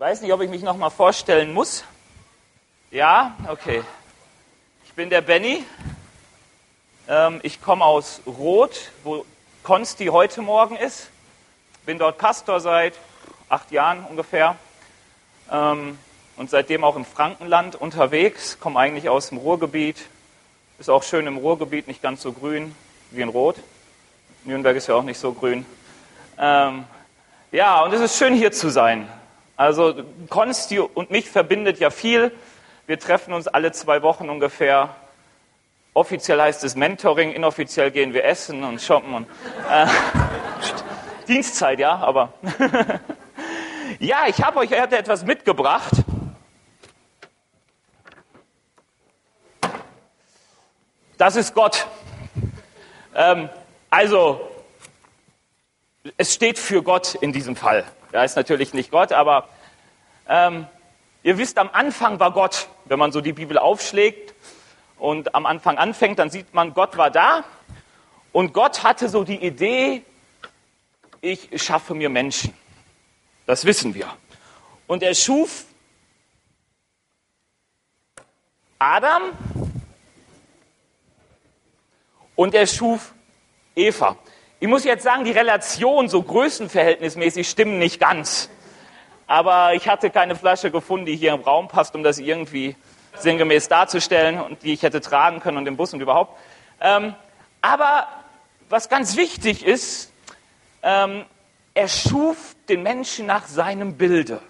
Weiß nicht, ob ich mich noch mal vorstellen muss. Ja, okay. Ich bin der Benny. Ähm, ich komme aus Roth, wo Konsti heute Morgen ist. Bin dort Pastor seit acht Jahren ungefähr. Ähm, und seitdem auch im Frankenland unterwegs. Komme eigentlich aus dem Ruhrgebiet. Ist auch schön im Ruhrgebiet, nicht ganz so grün wie in Rot. Nürnberg ist ja auch nicht so grün. Ähm, ja, und es ist schön hier zu sein. Also Konsti und mich verbindet ja viel. Wir treffen uns alle zwei Wochen ungefähr. Offiziell heißt es Mentoring, inoffiziell gehen wir essen und shoppen. Und, äh, Dienstzeit, ja, aber. ja, ich habe euch heute etwas mitgebracht. Das ist Gott. Ähm, also, es steht für Gott in diesem Fall. Er ist natürlich nicht Gott, aber ähm, ihr wisst, am Anfang war Gott. Wenn man so die Bibel aufschlägt und am Anfang anfängt, dann sieht man, Gott war da. Und Gott hatte so die Idee, ich schaffe mir Menschen. Das wissen wir. Und er schuf Adam und er schuf Eva. Ich muss jetzt sagen, die Relationen so größenverhältnismäßig stimmen nicht ganz. Aber ich hatte keine Flasche gefunden, die hier im Raum passt, um das irgendwie sinngemäß darzustellen und die ich hätte tragen können und im Bus und überhaupt. Ähm, aber was ganz wichtig ist, ähm, er schuf den Menschen nach seinem Bilde.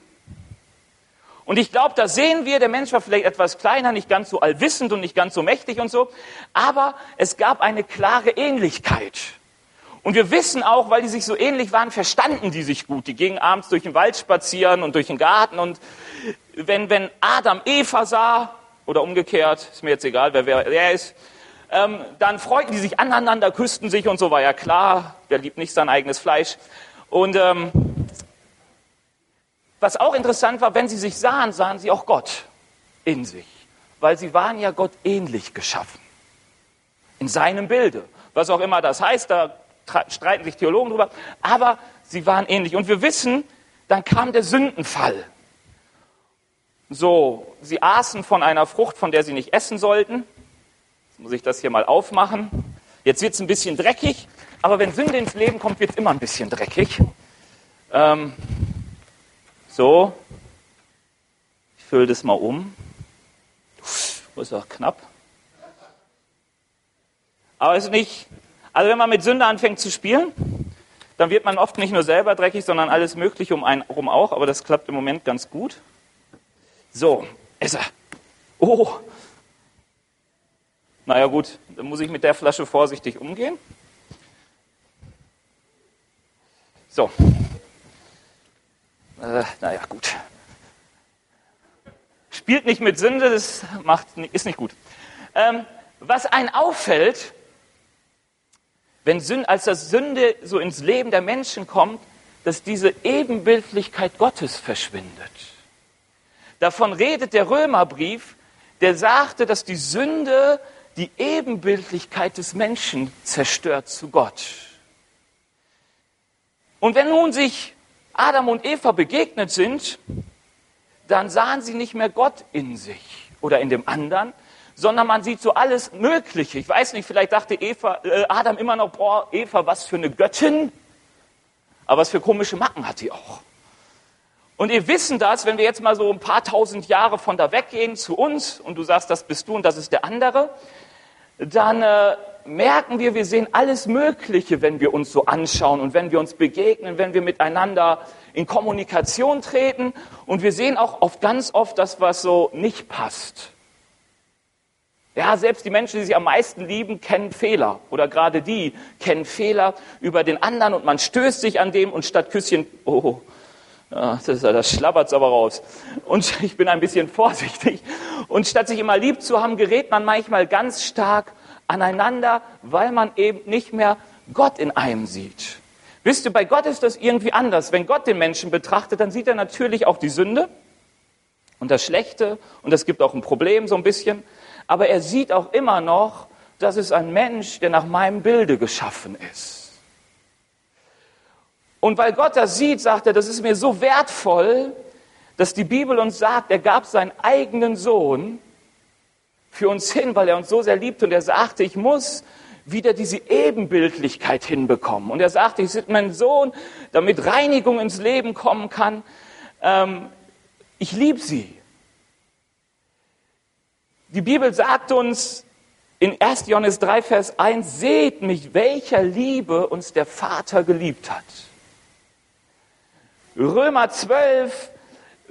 Und ich glaube, da sehen wir, der Mensch war vielleicht etwas kleiner, nicht ganz so allwissend und nicht ganz so mächtig und so, aber es gab eine klare Ähnlichkeit. Und wir wissen auch, weil die sich so ähnlich waren, verstanden die sich gut. Die gingen abends durch den Wald spazieren und durch den Garten. Und wenn, wenn Adam Eva sah, oder umgekehrt, ist mir jetzt egal, wer wer ist, ähm, dann freuten die sich aneinander, küssten sich und so war ja klar, wer liebt nicht sein eigenes Fleisch. Und ähm, was auch interessant war, wenn sie sich sahen, sahen sie auch Gott in sich, weil sie waren ja Gott ähnlich geschaffen, in seinem Bilde. Was auch immer das heißt, da streiten sich Theologen drüber, aber sie waren ähnlich. Und wir wissen, dann kam der Sündenfall. So, sie aßen von einer Frucht, von der sie nicht essen sollten. Jetzt muss ich das hier mal aufmachen. Jetzt wird es ein bisschen dreckig, aber wenn Sünde ins Leben kommt, wird es immer ein bisschen dreckig. Ähm, so, ich fülle das mal um. Uff, ist auch knapp. Aber es ist nicht also wenn man mit Sünde anfängt zu spielen, dann wird man oft nicht nur selber dreckig, sondern alles Mögliche um einen herum auch. Aber das klappt im Moment ganz gut. So, ist er. Oh. Naja gut, dann muss ich mit der Flasche vorsichtig umgehen. So. Äh, naja, gut. Spielt nicht mit Sünde, das macht, ist nicht gut. Ähm, was einen auffällt, wenn Sünde, als das Sünde so ins Leben der Menschen kommt, dass diese Ebenbildlichkeit Gottes verschwindet. Davon redet der Römerbrief, der sagte, dass die Sünde die Ebenbildlichkeit des Menschen zerstört zu Gott. Und wenn nun sich Adam und Eva begegnet sind, dann sahen sie nicht mehr Gott in sich oder in dem anderen, sondern man sieht so alles Mögliche. Ich weiß nicht, vielleicht dachte Eva, äh, Adam immer noch, boah, Eva, was für eine Göttin. Aber was für komische Macken hat die auch. Und ihr wissen das, wenn wir jetzt mal so ein paar tausend Jahre von da weggehen zu uns und du sagst, das bist du und das ist der andere, dann äh, merken wir, wir sehen alles Mögliche, wenn wir uns so anschauen und wenn wir uns begegnen, wenn wir miteinander in Kommunikation treten. Und wir sehen auch oft, ganz oft das, was so nicht passt. Ja, selbst die Menschen, die sich am meisten lieben, kennen Fehler. Oder gerade die kennen Fehler über den anderen und man stößt sich an dem und statt Küsschen, oh, das, das schlabbert's aber raus. Und ich bin ein bisschen vorsichtig. Und statt sich immer lieb zu haben, gerät man manchmal ganz stark aneinander, weil man eben nicht mehr Gott in einem sieht. Wisst ihr, bei Gott ist das irgendwie anders. Wenn Gott den Menschen betrachtet, dann sieht er natürlich auch die Sünde und das Schlechte und es gibt auch ein Problem so ein bisschen aber er sieht auch immer noch, dass es ein Mensch, der nach meinem Bilde geschaffen ist. Und weil Gott das sieht, sagt er, das ist mir so wertvoll, dass die Bibel uns sagt, er gab seinen eigenen Sohn für uns hin, weil er uns so sehr liebt und er sagte, ich muss wieder diese Ebenbildlichkeit hinbekommen. Und er sagte, ich bin mein Sohn, damit Reinigung ins Leben kommen kann. Ähm, ich liebe sie. Die Bibel sagt uns in 1. Johannes 3, Vers 1, seht mich, welcher Liebe uns der Vater geliebt hat. Römer 12,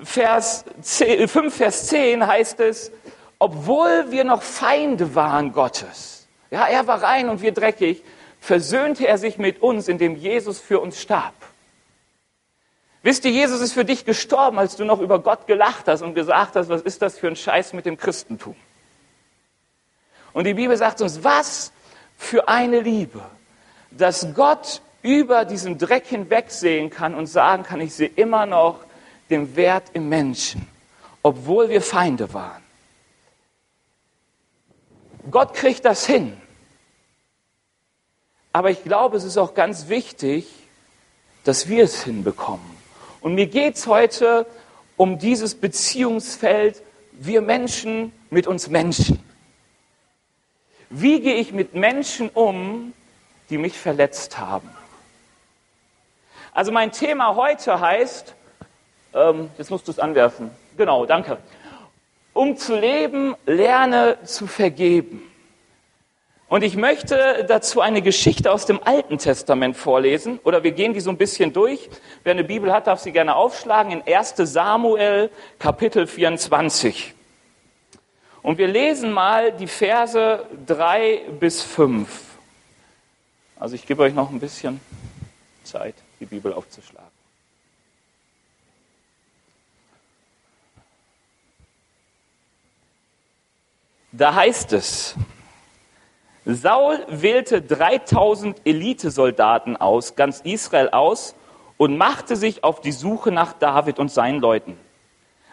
Vers 10, 5, Vers 10 heißt es, obwohl wir noch Feinde waren Gottes, ja, er war rein und wir dreckig, versöhnte er sich mit uns, indem Jesus für uns starb. Wisst ihr, Jesus ist für dich gestorben, als du noch über Gott gelacht hast und gesagt hast, was ist das für ein Scheiß mit dem Christentum? Und die Bibel sagt uns, was für eine Liebe, dass Gott über diesen Dreck hinwegsehen kann und sagen kann, ich sehe immer noch den Wert im Menschen, obwohl wir Feinde waren. Gott kriegt das hin. Aber ich glaube, es ist auch ganz wichtig, dass wir es hinbekommen. Und mir geht es heute um dieses Beziehungsfeld, wir Menschen mit uns Menschen. Wie gehe ich mit Menschen um, die mich verletzt haben? Also mein Thema heute heißt, ähm, jetzt musst du es anwerfen. Genau, danke. Um zu leben, lerne zu vergeben. Und ich möchte dazu eine Geschichte aus dem Alten Testament vorlesen, oder wir gehen die so ein bisschen durch. Wer eine Bibel hat, darf sie gerne aufschlagen in 1 Samuel Kapitel 24. Und wir lesen mal die Verse 3 bis 5. Also ich gebe euch noch ein bisschen Zeit, die Bibel aufzuschlagen. Da heißt es, Saul wählte 3000 Elitesoldaten aus, ganz Israel aus, und machte sich auf die Suche nach David und seinen Leuten.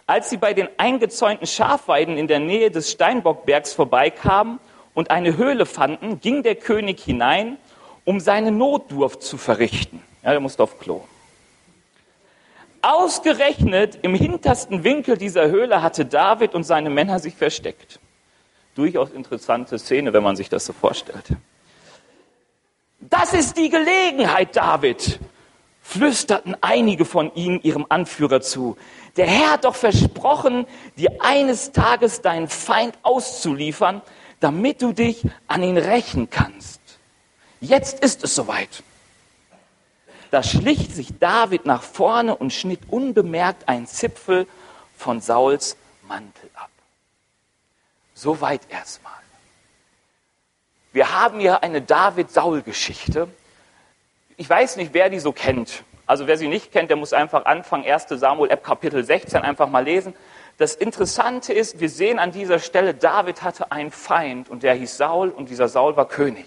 Als sie bei den eingezäunten Schafweiden in der Nähe des Steinbockbergs vorbeikamen und eine Höhle fanden, ging der König hinein, um seine Notdurft zu verrichten. Ja, der musste auf Klo. Ausgerechnet im hintersten Winkel dieser Höhle hatte David und seine Männer sich versteckt. Durchaus interessante Szene, wenn man sich das so vorstellt. Das ist die Gelegenheit, David, flüsterten einige von ihnen ihrem Anführer zu. Der Herr hat doch versprochen, dir eines Tages deinen Feind auszuliefern, damit du dich an ihn rächen kannst. Jetzt ist es soweit. Da schlich sich David nach vorne und schnitt unbemerkt einen Zipfel von Sauls Mantel ab. Soweit erstmal. Wir haben hier eine David-Saul-Geschichte. Ich weiß nicht, wer die so kennt. Also wer sie nicht kennt, der muss einfach anfangen, 1. Samuel App Kapitel 16 einfach mal lesen. Das Interessante ist, wir sehen an dieser Stelle, David hatte einen Feind und der hieß Saul und dieser Saul war König.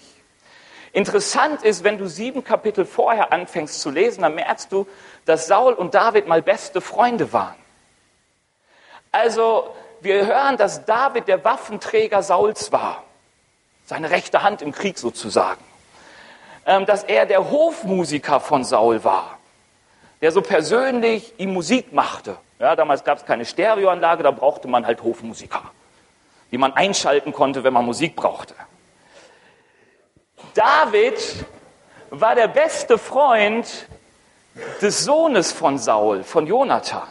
Interessant ist, wenn du sieben Kapitel vorher anfängst zu lesen, dann merkst du, dass Saul und David mal beste Freunde waren. Also wir hören, dass David der Waffenträger Sauls war, seine rechte Hand im Krieg sozusagen. Ähm, dass er der Hofmusiker von Saul war der so persönlich ihm Musik machte. Ja, damals gab es keine Stereoanlage, da brauchte man halt Hofmusiker, die man einschalten konnte, wenn man Musik brauchte. David war der beste Freund des Sohnes von Saul, von Jonathan.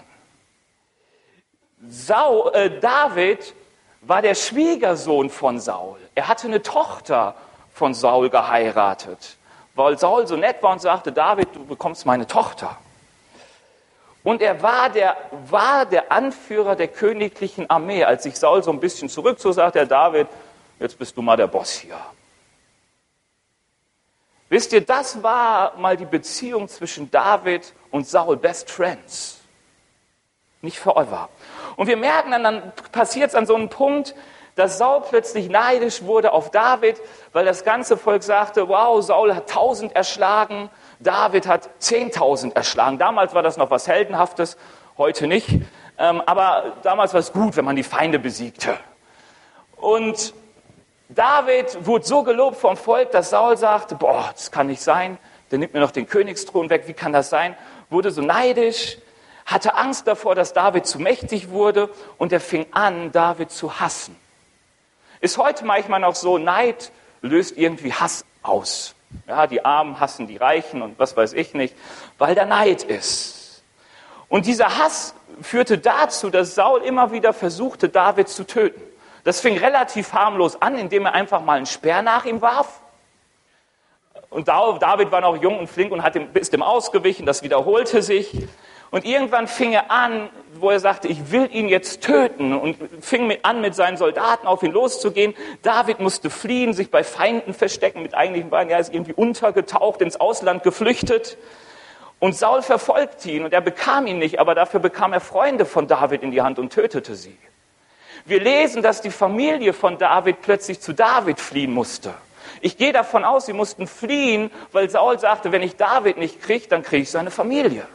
Saul, äh, David war der Schwiegersohn von Saul. Er hatte eine Tochter von Saul geheiratet, weil Saul so nett war und sagte, David, du bekommst meine Tochter. Und er war der, war der Anführer der königlichen Armee. Als sich Saul so ein bisschen zurückzog, sagte er, David, jetzt bist du mal der Boss hier. Wisst ihr, das war mal die Beziehung zwischen David und Saul, Best Friends. Nicht forever. Und wir merken dann, dann passiert es an so einem Punkt, dass Saul plötzlich neidisch wurde auf David, weil das ganze Volk sagte, wow, Saul hat tausend erschlagen, David hat 10.000 erschlagen. Damals war das noch was Heldenhaftes, heute nicht. Ähm, aber damals war es gut, wenn man die Feinde besiegte. Und David wurde so gelobt vom Volk, dass Saul sagte, boah, das kann nicht sein, der nimmt mir noch den Königsthron weg, wie kann das sein? Wurde so neidisch, hatte Angst davor, dass David zu mächtig wurde und er fing an, David zu hassen. Ist heute manchmal noch so, Neid löst irgendwie Hass aus. Ja, die Armen hassen die Reichen und was weiß ich nicht, weil da Neid ist. Und dieser Hass führte dazu, dass Saul immer wieder versuchte, David zu töten. Das fing relativ harmlos an, indem er einfach mal einen Speer nach ihm warf. Und David war noch jung und flink und ist dem ausgewichen, das wiederholte sich. Und irgendwann fing er an, wo er sagte, ich will ihn jetzt töten und fing an, mit seinen Soldaten auf ihn loszugehen. David musste fliehen, sich bei Feinden verstecken mit eigentlichen Beinen. Er ist irgendwie untergetaucht, ins Ausland geflüchtet. Und Saul verfolgte ihn und er bekam ihn nicht, aber dafür bekam er Freunde von David in die Hand und tötete sie. Wir lesen, dass die Familie von David plötzlich zu David fliehen musste. Ich gehe davon aus, sie mussten fliehen, weil Saul sagte, wenn ich David nicht kriege, dann kriege ich seine Familie.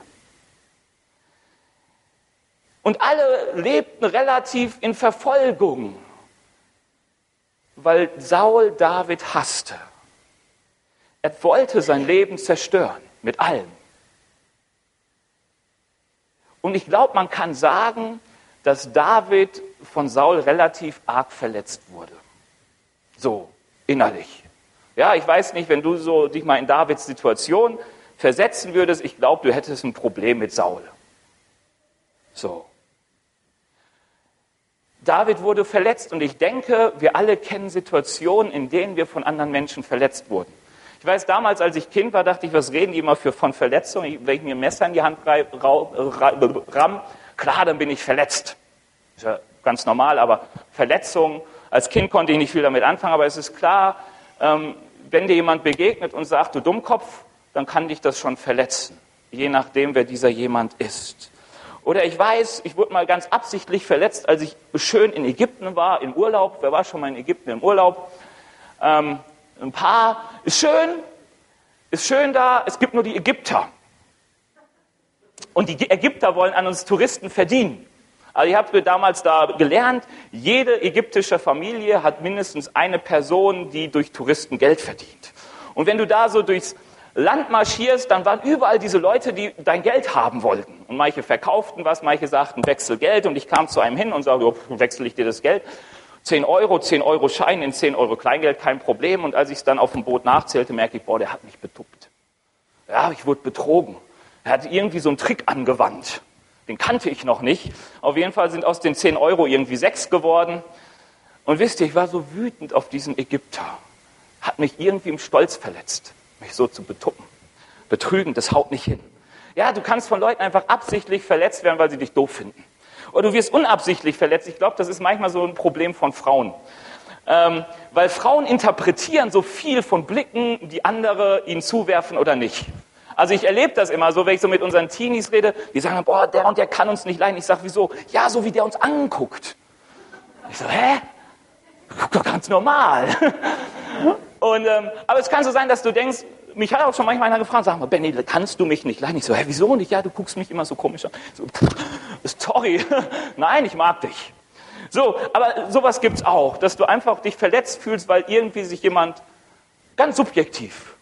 Und alle lebten relativ in Verfolgung, weil Saul David hasste. Er wollte sein Leben zerstören, mit allem. Und ich glaube, man kann sagen, dass David von Saul relativ arg verletzt wurde. So, innerlich. Ja, ich weiß nicht, wenn du so dich mal in Davids Situation versetzen würdest, ich glaube, du hättest ein Problem mit Saul. So. David wurde verletzt und ich denke, wir alle kennen Situationen, in denen wir von anderen Menschen verletzt wurden. Ich weiß, damals, als ich Kind war, dachte ich, was reden die immer für, von Verletzungen? Wenn ich mir ein Messer in die Hand ramm, klar, dann bin ich verletzt. Ist ja ganz normal, aber Verletzungen, als Kind konnte ich nicht viel damit anfangen, aber es ist klar, ähm, wenn dir jemand begegnet und sagt, du Dummkopf, dann kann dich das schon verletzen, je nachdem, wer dieser jemand ist. Oder ich weiß, ich wurde mal ganz absichtlich verletzt, als ich schön in Ägypten war, im Urlaub. Wer war schon mal in Ägypten im Urlaub? Ähm, ein paar. Ist schön, ist schön da. Es gibt nur die Ägypter. Und die Ägypter wollen an uns Touristen verdienen. Also ich habe damals da gelernt, jede ägyptische Familie hat mindestens eine Person, die durch Touristen Geld verdient. Und wenn du da so durchs Land marschierst, dann waren überall diese Leute, die dein Geld haben wollten. Und manche verkauften was, manche sagten, wechsel Geld. Und ich kam zu einem hin und sagte, oh, wechsle ich dir das Geld. 10 Euro, 10 Euro Schein in 10 Euro Kleingeld, kein Problem. Und als ich es dann auf dem Boot nachzählte, merkte ich, boah, der hat mich betuppt. Ja, ich wurde betrogen. Er hat irgendwie so einen Trick angewandt. Den kannte ich noch nicht. Auf jeden Fall sind aus den 10 Euro irgendwie 6 geworden. Und wisst ihr, ich war so wütend auf diesen Ägypter. Hat mich irgendwie im Stolz verletzt mich so zu betuppen. Betrügen, das haut nicht hin. Ja, du kannst von Leuten einfach absichtlich verletzt werden, weil sie dich doof finden. Oder du wirst unabsichtlich verletzt. Ich glaube, das ist manchmal so ein Problem von Frauen. Ähm, weil Frauen interpretieren so viel von Blicken, die andere ihnen zuwerfen oder nicht. Also ich erlebe das immer so, wenn ich so mit unseren Teenies rede, die sagen, boah, der und der kann uns nicht leiden. Ich sage, wieso? Ja, so wie der uns anguckt. Ich so, hä? Guck doch ganz normal. Und, ähm, aber es kann so sein, dass du denkst, mich hat auch schon manchmal einer gefragt, sag mal, Benny, kannst du mich nicht leiden? Ich so, hä, wieso nicht? Ja, du guckst mich immer so komisch an. So, sorry, nein, ich mag dich. So, aber sowas gibt's auch, dass du einfach dich verletzt fühlst, weil irgendwie sich jemand ganz subjektiv,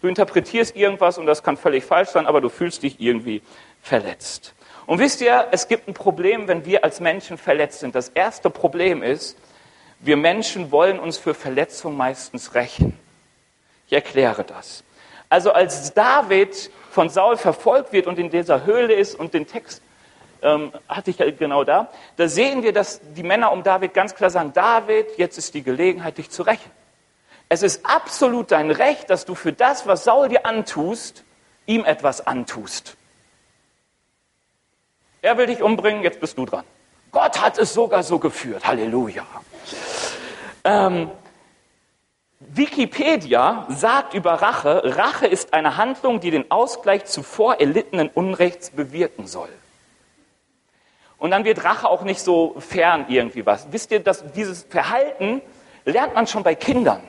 du interpretierst irgendwas und das kann völlig falsch sein, aber du fühlst dich irgendwie verletzt. Und wisst ihr, es gibt ein Problem, wenn wir als Menschen verletzt sind. Das erste Problem ist, wir Menschen wollen uns für Verletzungen meistens rächen. Ich erkläre das. Also als David von Saul verfolgt wird und in dieser Höhle ist und den Text ähm, hatte ich genau da, da sehen wir, dass die Männer um David ganz klar sagen, David, jetzt ist die Gelegenheit, dich zu rächen. Es ist absolut dein Recht, dass du für das, was Saul dir antust, ihm etwas antust. Er will dich umbringen, jetzt bist du dran. Gott hat es sogar so geführt. Halleluja. Ähm, Wikipedia sagt über Rache, Rache ist eine Handlung, die den Ausgleich zuvor erlittenen Unrechts bewirken soll. Und dann wird Rache auch nicht so fern irgendwie was. Wisst ihr, dass dieses Verhalten lernt man schon bei Kindern.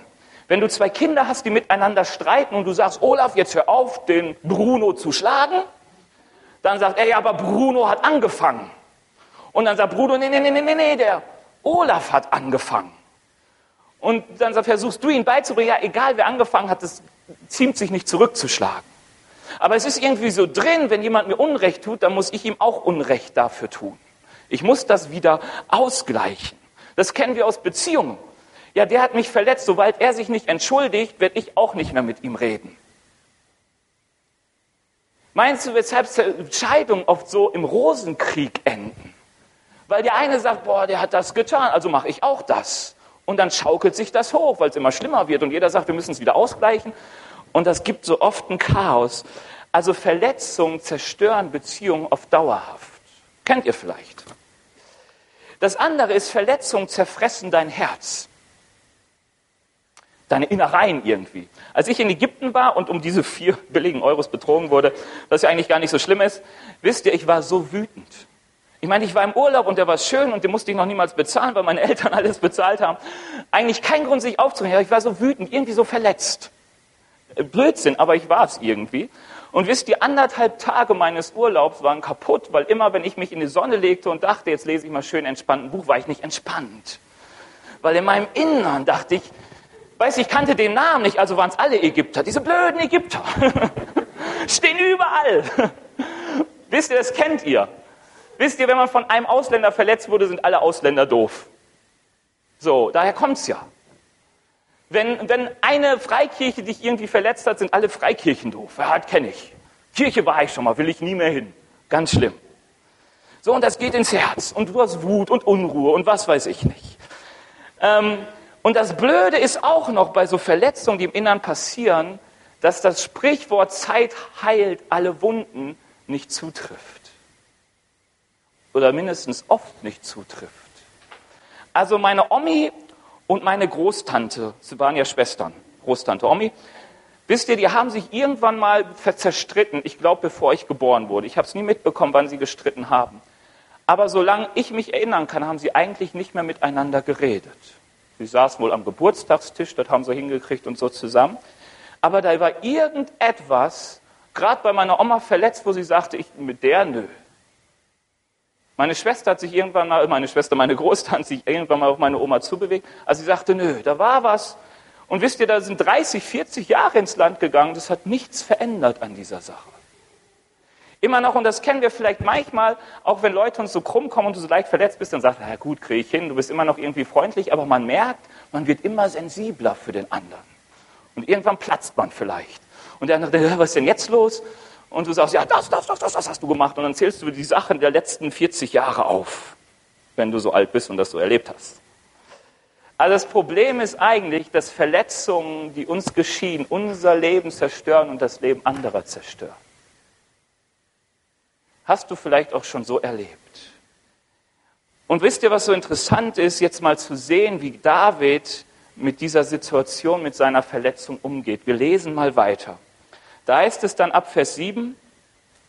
Wenn du zwei Kinder hast, die miteinander streiten und du sagst, Olaf, jetzt hör auf, den Bruno zu schlagen, dann sagt er, ja, aber Bruno hat angefangen. Und dann sagt Bruno, nee, nee, nee, nee, nee, der Olaf hat angefangen. Und dann versuchst du ihn beizubringen, ja, egal wer angefangen hat, es ziemt sich nicht zurückzuschlagen. Aber es ist irgendwie so drin, wenn jemand mir Unrecht tut, dann muss ich ihm auch Unrecht dafür tun. Ich muss das wieder ausgleichen. Das kennen wir aus Beziehungen. Ja, der hat mich verletzt. Sobald er sich nicht entschuldigt, werde ich auch nicht mehr mit ihm reden. Meinst du, weshalb Entscheidungen oft so im Rosenkrieg enden? Weil der eine sagt, boah, der hat das getan, also mache ich auch das. Und dann schaukelt sich das hoch, weil es immer schlimmer wird und jeder sagt, wir müssen es wieder ausgleichen. Und das gibt so oft ein Chaos. Also Verletzungen zerstören Beziehungen oft dauerhaft. Kennt ihr vielleicht? Das andere ist, Verletzungen zerfressen dein Herz. Deine Innereien irgendwie. Als ich in Ägypten war und um diese vier billigen Euros betrogen wurde, was ja eigentlich gar nicht so schlimm ist, wisst ihr, ich war so wütend. Ich meine, ich war im Urlaub und der war schön und den musste ich noch niemals bezahlen, weil meine Eltern alles bezahlt haben. Eigentlich kein Grund, sich aufzuregen, aber ich war so wütend, irgendwie so verletzt. Blödsinn, aber ich war es irgendwie. Und wisst ihr, anderthalb Tage meines Urlaubs waren kaputt, weil immer, wenn ich mich in die Sonne legte und dachte, jetzt lese ich mal schön entspannt ein Buch, war ich nicht entspannt. Weil in meinem Innern dachte ich, weiß ich kannte den Namen nicht, also waren es alle Ägypter, diese blöden Ägypter. Stehen überall. Wisst ihr, das kennt ihr. Wisst ihr, wenn man von einem Ausländer verletzt wurde, sind alle Ausländer doof. So, daher kommt's ja. Wenn, wenn eine Freikirche dich irgendwie verletzt hat, sind alle Freikirchen doof. Ja, das kenne ich. Kirche war ich schon mal, will ich nie mehr hin. Ganz schlimm. So, und das geht ins Herz. Und du hast Wut und Unruhe und was weiß ich nicht. Ähm, und das Blöde ist auch noch bei so Verletzungen, die im Innern passieren, dass das Sprichwort Zeit heilt alle Wunden nicht zutrifft. Oder mindestens oft nicht zutrifft. Also meine Omi und meine Großtante, sie waren ja Schwestern, Großtante Omi, wisst ihr, die haben sich irgendwann mal zerstritten, ich glaube, bevor ich geboren wurde. Ich habe es nie mitbekommen, wann sie gestritten haben. Aber solange ich mich erinnern kann, haben sie eigentlich nicht mehr miteinander geredet. Sie saßen wohl am Geburtstagstisch, das haben sie hingekriegt und so zusammen. Aber da war irgendetwas, gerade bei meiner Oma verletzt, wo sie sagte, ich mit der nö. Meine Schwester hat sich irgendwann mal, meine Schwester, meine Großtante, sich irgendwann mal auf meine Oma zubewegt. Also sie sagte, nö, da war was. Und wisst ihr, da sind 30, 40 Jahre ins Land gegangen. Das hat nichts verändert an dieser Sache. Immer noch, und das kennen wir vielleicht manchmal, auch wenn Leute uns so krumm kommen und du so leicht verletzt bist, dann sagst du, na gut, kriege ich hin, du bist immer noch irgendwie freundlich, aber man merkt, man wird immer sensibler für den anderen. Und irgendwann platzt man vielleicht. Und der andere was ist denn jetzt los? Und du sagst, ja, das, das, das, das, das hast du gemacht. Und dann zählst du die Sachen der letzten 40 Jahre auf, wenn du so alt bist und das so erlebt hast. Also das Problem ist eigentlich, dass Verletzungen, die uns geschehen, unser Leben zerstören und das Leben anderer zerstören. Hast du vielleicht auch schon so erlebt. Und wisst ihr, was so interessant ist, jetzt mal zu sehen, wie David mit dieser Situation, mit seiner Verletzung umgeht. Wir lesen mal weiter. Da heißt es dann ab Vers 7,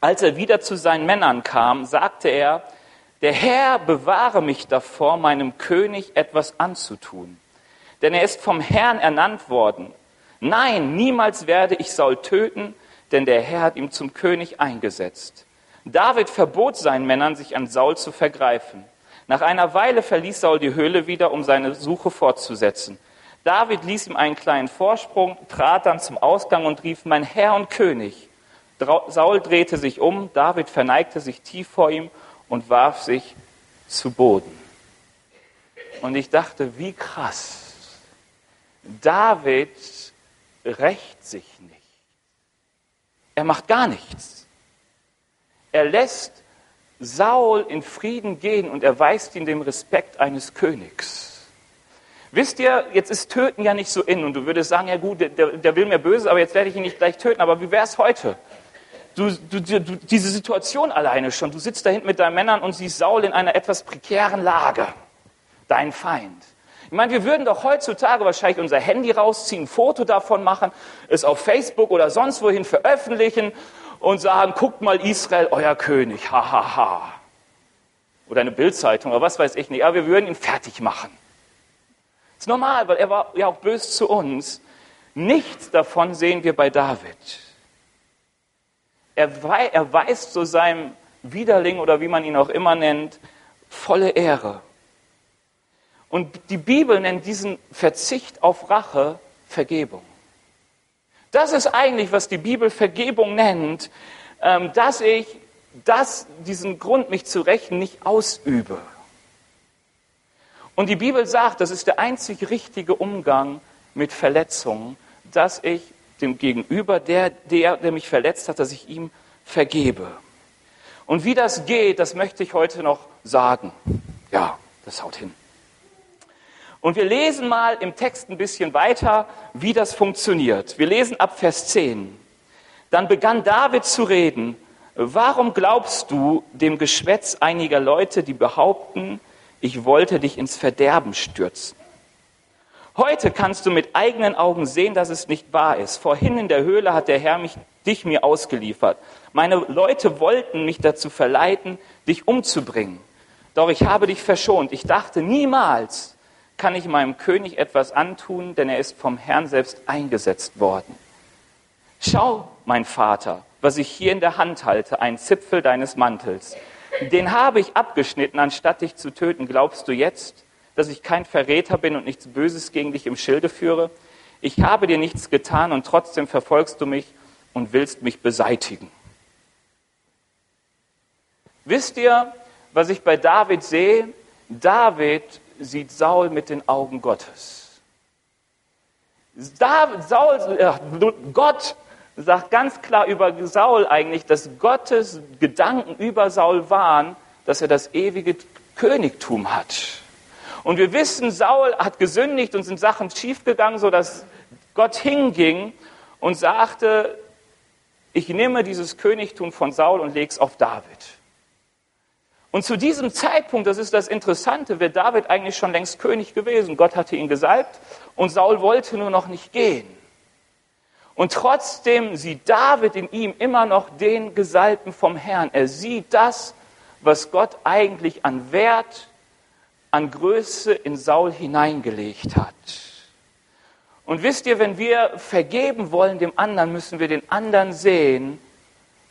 als er wieder zu seinen Männern kam, sagte er, der Herr bewahre mich davor, meinem König etwas anzutun. Denn er ist vom Herrn ernannt worden. Nein, niemals werde ich Saul töten, denn der Herr hat ihn zum König eingesetzt. David verbot seinen Männern, sich an Saul zu vergreifen. Nach einer Weile verließ Saul die Höhle wieder, um seine Suche fortzusetzen. David ließ ihm einen kleinen Vorsprung, trat dann zum Ausgang und rief, mein Herr und König. Saul drehte sich um, David verneigte sich tief vor ihm und warf sich zu Boden. Und ich dachte, wie krass. David rächt sich nicht. Er macht gar nichts. Er lässt Saul in Frieden gehen und erweist ihm den Respekt eines Königs. Wisst ihr, jetzt ist Töten ja nicht so in und du würdest sagen, ja gut, der, der will mir böse, aber jetzt werde ich ihn nicht gleich töten. Aber wie wäre es heute? Du, du, du, diese Situation alleine schon, du sitzt da hinten mit deinen Männern und siehst Saul in einer etwas prekären Lage. Dein Feind. Ich meine, wir würden doch heutzutage wahrscheinlich unser Handy rausziehen, ein Foto davon machen, es auf Facebook oder sonst wohin veröffentlichen und sagen, guckt mal Israel, euer König, hahaha. Ha, ha. Oder eine Bildzeitung oder was weiß ich nicht, aber wir würden ihn fertig machen. Normal, weil er war ja auch böse zu uns. Nichts davon sehen wir bei David. Er, erweist so seinem Widerling oder wie man ihn auch immer nennt, volle Ehre. Und die Bibel nennt diesen Verzicht auf Rache Vergebung. Das ist eigentlich, was die Bibel Vergebung nennt, ähm, dass ich das, diesen Grund, mich zu rächen, nicht ausübe. Und die Bibel sagt, das ist der einzig richtige Umgang mit Verletzungen, dass ich dem Gegenüber, der, der, der mich verletzt hat, dass ich ihm vergebe. Und wie das geht, das möchte ich heute noch sagen. Ja, das haut hin. Und wir lesen mal im Text ein bisschen weiter, wie das funktioniert. Wir lesen ab Vers 10. Dann begann David zu reden. Warum glaubst du dem Geschwätz einiger Leute, die behaupten, ich wollte dich ins Verderben stürzen? Heute kannst du mit eigenen Augen sehen, dass es nicht wahr ist. Vorhin in der Höhle hat der Herr mich, dich mir ausgeliefert. Meine Leute wollten mich dazu verleiten, dich umzubringen. Doch ich habe dich verschont. Ich dachte, niemals kann ich meinem König etwas antun, denn er ist vom Herrn selbst eingesetzt worden. Schau, mein Vater, was ich hier in der Hand halte, ein Zipfel deines Mantels. Den habe ich abgeschnitten, anstatt dich zu töten. Glaubst du jetzt, dass ich kein Verräter bin und nichts Böses gegen dich im Schilde führe? Ich habe dir nichts getan und trotzdem verfolgst du mich und willst mich beseitigen. Wisst ihr, was ich bei David sehe? David sieht Saul mit den Augen Gottes. David, Saul, äh, Gott sagt ganz klar über Saul eigentlich, dass Gottes Gedanken über Saul waren, dass er das ewige Königtum hat. Und wir wissen, Saul hat gesündigt und sind Sachen schiefgegangen, sodass Gott hinging und sagte, ich nehme dieses Königtum von Saul und lege es auf David. Und zu diesem Zeitpunkt, das ist das Interessante, wäre David eigentlich schon längst König gewesen. Gott hatte ihn gesalbt und Saul wollte nur noch nicht gehen. Und trotzdem sieht David in ihm immer noch den Gesalbten vom Herrn. Er sieht das, was Gott eigentlich an Wert an Größe in Saul hineingelegt hat. Und wisst ihr, wenn wir vergeben wollen dem anderen, müssen wir den anderen sehen,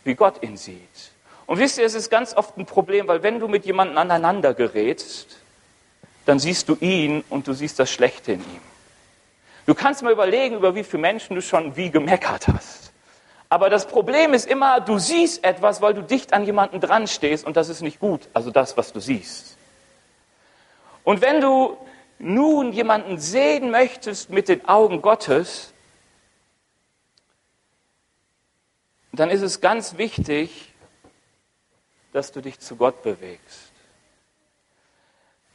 wie Gott ihn sieht. Und wisst ihr, es ist ganz oft ein Problem, weil wenn du mit jemandem aneinander gerätst, dann siehst du ihn und du siehst das Schlechte in ihm. Du kannst mal überlegen, über wie viele Menschen du schon wie gemeckert hast. Aber das Problem ist immer, du siehst etwas, weil du dicht an jemanden dran stehst und das ist nicht gut, also das, was du siehst. Und wenn du nun jemanden sehen möchtest mit den Augen Gottes, dann ist es ganz wichtig, dass du dich zu Gott bewegst.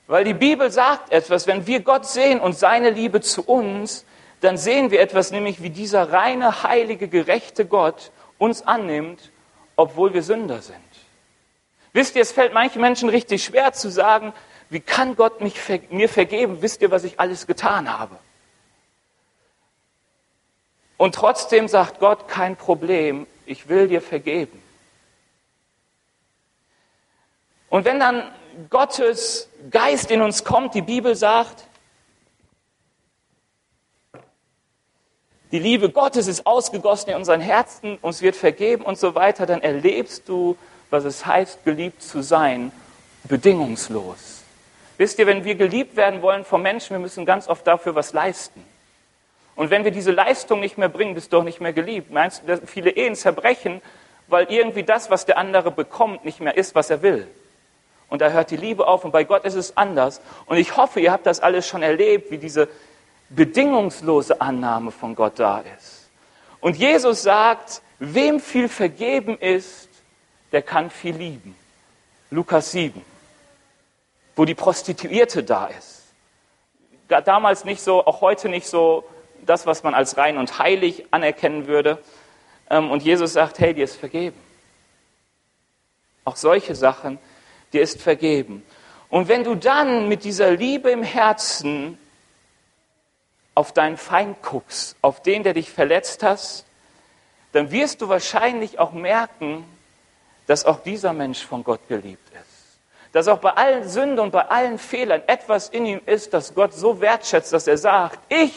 Weil die Bibel sagt etwas, wenn wir Gott sehen und seine Liebe zu uns, dann sehen wir etwas, nämlich wie dieser reine, heilige, gerechte Gott uns annimmt, obwohl wir Sünder sind. Wisst ihr, es fällt manchen Menschen richtig schwer zu sagen, wie kann Gott mich, mir vergeben? Wisst ihr, was ich alles getan habe? Und trotzdem sagt Gott, kein Problem, ich will dir vergeben. Und wenn dann Gottes Geist in uns kommt, die Bibel sagt, die Liebe Gottes ist ausgegossen in unseren Herzen, uns wird vergeben und so weiter, dann erlebst du, was es heißt, geliebt zu sein, bedingungslos. Wisst ihr, wenn wir geliebt werden wollen vom Menschen, wir müssen ganz oft dafür was leisten. Und wenn wir diese Leistung nicht mehr bringen, bist du doch nicht mehr geliebt. Meinst du, dass viele Ehen zerbrechen, weil irgendwie das, was der andere bekommt, nicht mehr ist, was er will? Und da hört die Liebe auf und bei Gott ist es anders. Und ich hoffe, ihr habt das alles schon erlebt, wie diese bedingungslose Annahme von Gott da ist. Und Jesus sagt, wem viel vergeben ist, der kann viel lieben. Lukas 7 wo die Prostituierte da ist. Damals nicht so, auch heute nicht so das, was man als rein und heilig anerkennen würde. Ähm, und Jesus sagt, hey, dir ist vergeben. Auch solche Sachen, dir ist vergeben. Und wenn du dann mit dieser Liebe im Herzen auf deinen Feind guckst, auf den, der dich verletzt hast, dann wirst du wahrscheinlich auch merken, dass auch dieser Mensch von Gott geliebt ist dass auch bei allen Sünden und bei allen Fehlern etwas in ihm ist, das Gott so wertschätzt, dass er sagt, ich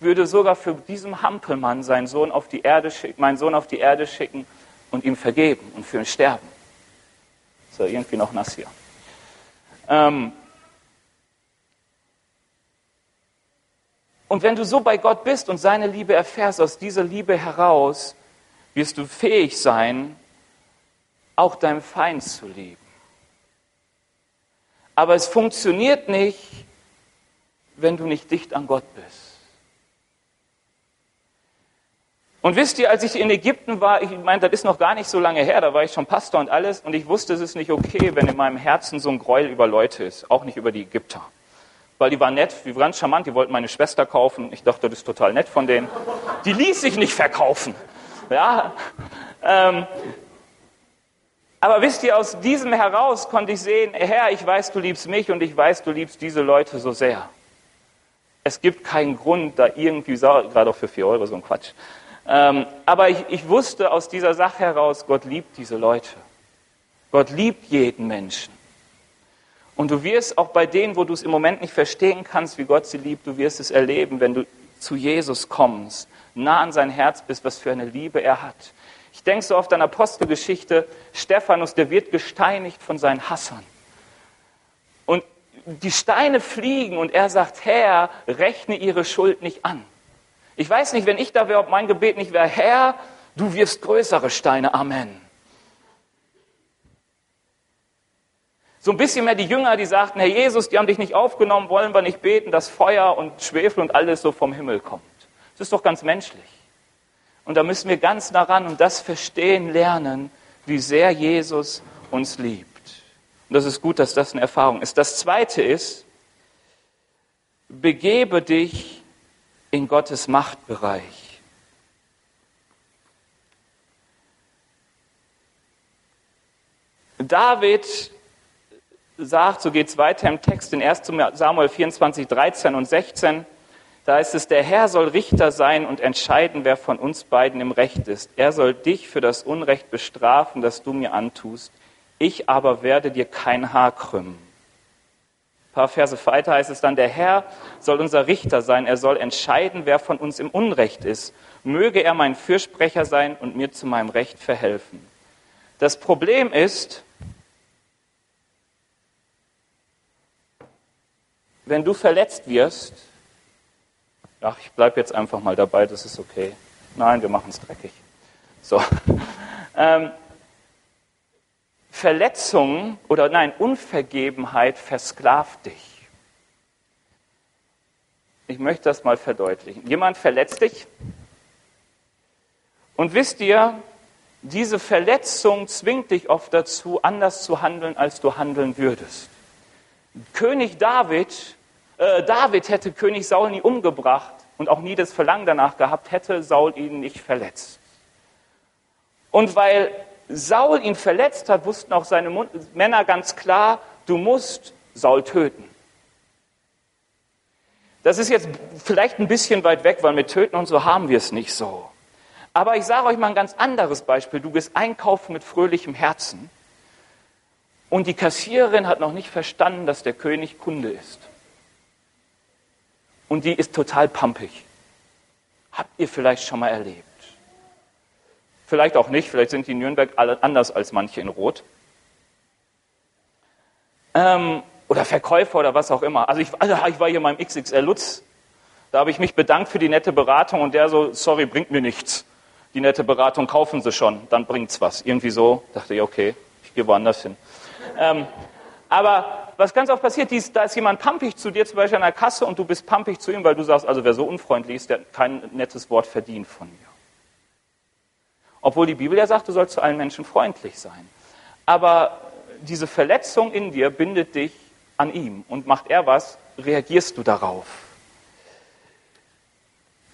würde sogar für diesen Hampelmann seinen Sohn auf die Erde schicken, meinen Sohn auf die Erde schicken und ihm vergeben und für ihn sterben. Ja irgendwie noch nass hier. Ähm Und wenn du so bei Gott bist und seine Liebe erfährst, aus dieser Liebe heraus wirst du fähig sein, auch deinem Feind zu lieben. Aber es funktioniert nicht, wenn du nicht dicht an Gott bist. Und wisst ihr, als ich in Ägypten war, ich meine, das ist noch gar nicht so lange her, da war ich schon Pastor und alles, und ich wusste, es ist nicht okay, wenn in meinem Herzen so ein Gräuel über Leute ist, auch nicht über die Ägypter. Weil die waren nett, die waren ganz charmant, die wollten meine Schwester kaufen. Ich dachte, das ist total nett von denen. Die ließ sich nicht verkaufen. Ja, ähm, aber wisst ihr, aus diesem heraus konnte ich sehen, Herr, ich weiß, du liebst mich und ich weiß, du liebst diese Leute so sehr. Es gibt keinen Grund, da irgendwie, gerade auch für vier Euro, so ein Quatsch, ähm, aber ich, ich wusste aus dieser Sache heraus, Gott liebt diese Leute. Gott liebt jeden Menschen. Und du wirst auch bei denen, wo du es im Moment nicht verstehen kannst, wie Gott sie liebt, du wirst es erleben, wenn du zu Jesus kommst, nah an sein Herz bist, was für eine Liebe er hat. Ich denke so oft an Apostelgeschichte, Stephanus, der wird gesteinigt von seinen Hassern. Und die Steine fliegen und er sagt, Herr, rechne ihre Schuld nicht an. Ich weiß nicht, wenn ich da wäre, ob mein Gebet nicht wäre, Herr, du wirst größere Steine. Amen. So ein bisschen mehr die Jünger, die sagten, Herr Jesus, die haben dich nicht aufgenommen, wollen wir nicht beten, dass Feuer und Schwefel und alles so vom Himmel kommt. Das ist doch ganz menschlich. Und da müssen wir ganz nah ran und das verstehen lernen, wie sehr Jesus uns liebt. Und das ist gut, dass das eine Erfahrung ist. Das Zweite ist, begebe dich in Gottes Machtbereich. David sagt, so geht es weiter im Text in 1 Samuel 24, 13 und 16, da ist es, der Herr soll Richter sein und entscheiden, wer von uns beiden im Recht ist. Er soll dich für das Unrecht bestrafen, das du mir antust. Ich aber werde dir kein Haar krümmen paar Verse weiter heißt es dann, der Herr soll unser Richter sein, er soll entscheiden, wer von uns im Unrecht ist. Möge er mein Fürsprecher sein und mir zu meinem Recht verhelfen. Das Problem ist, wenn du verletzt wirst, ach, ich bleibe jetzt einfach mal dabei, das ist okay. Nein, wir machen es dreckig. So. Ähm, Verletzung oder nein, Unvergebenheit versklavt dich. Ich möchte das mal verdeutlichen. Jemand verletzt dich und wisst ihr, diese Verletzung zwingt dich oft dazu, anders zu handeln, als du handeln würdest. König David, äh, David hätte König Saul nie umgebracht und auch nie das Verlangen danach gehabt, hätte Saul ihn nicht verletzt. Und weil Saul ihn verletzt hat, wussten auch seine Männer ganz klar, du musst Saul töten. Das ist jetzt vielleicht ein bisschen weit weg, weil mit Töten und so haben wir es nicht so. Aber ich sage euch mal ein ganz anderes Beispiel. Du gehst einkaufen mit fröhlichem Herzen und die Kassiererin hat noch nicht verstanden, dass der König Kunde ist. Und die ist total pampig. Habt ihr vielleicht schon mal erlebt? Vielleicht auch nicht, vielleicht sind die in Nürnberg alle anders als manche in Rot. Ähm, oder Verkäufer oder was auch immer. Also ich, also ich war hier beim XXL Lutz. Da habe ich mich bedankt für die nette Beratung und der so, sorry, bringt mir nichts. Die nette Beratung kaufen Sie schon, dann bringt's was. Irgendwie so, dachte ich, okay, ich gehe woanders hin. Ähm, aber was ganz oft passiert, da ist jemand pampig zu dir, zum Beispiel an der Kasse, und du bist pampig zu ihm, weil du sagst, also wer so unfreundlich ist, der hat kein nettes Wort verdient von mir. Obwohl die Bibel ja sagt, du sollst zu allen Menschen freundlich sein. Aber diese Verletzung in dir bindet dich an ihm. Und macht er was, reagierst du darauf.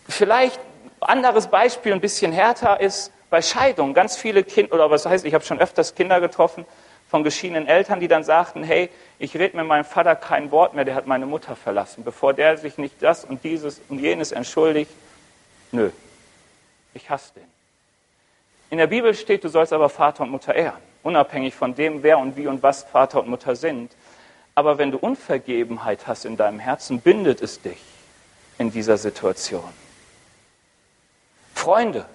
Vielleicht anderes Beispiel, ein bisschen härter, ist bei Scheidung. Ganz viele Kinder, oder was heißt, ich habe schon öfters Kinder getroffen von geschiedenen Eltern, die dann sagten, hey, ich rede mit meinem Vater kein Wort mehr, der hat meine Mutter verlassen. Bevor der sich nicht das und dieses und jenes entschuldigt, nö, ich hasse den. In der Bibel steht, du sollst aber Vater und Mutter ehren, unabhängig von dem, wer und wie und was Vater und Mutter sind. Aber wenn du Unvergebenheit hast in deinem Herzen, bindet es dich in dieser Situation. Freunde,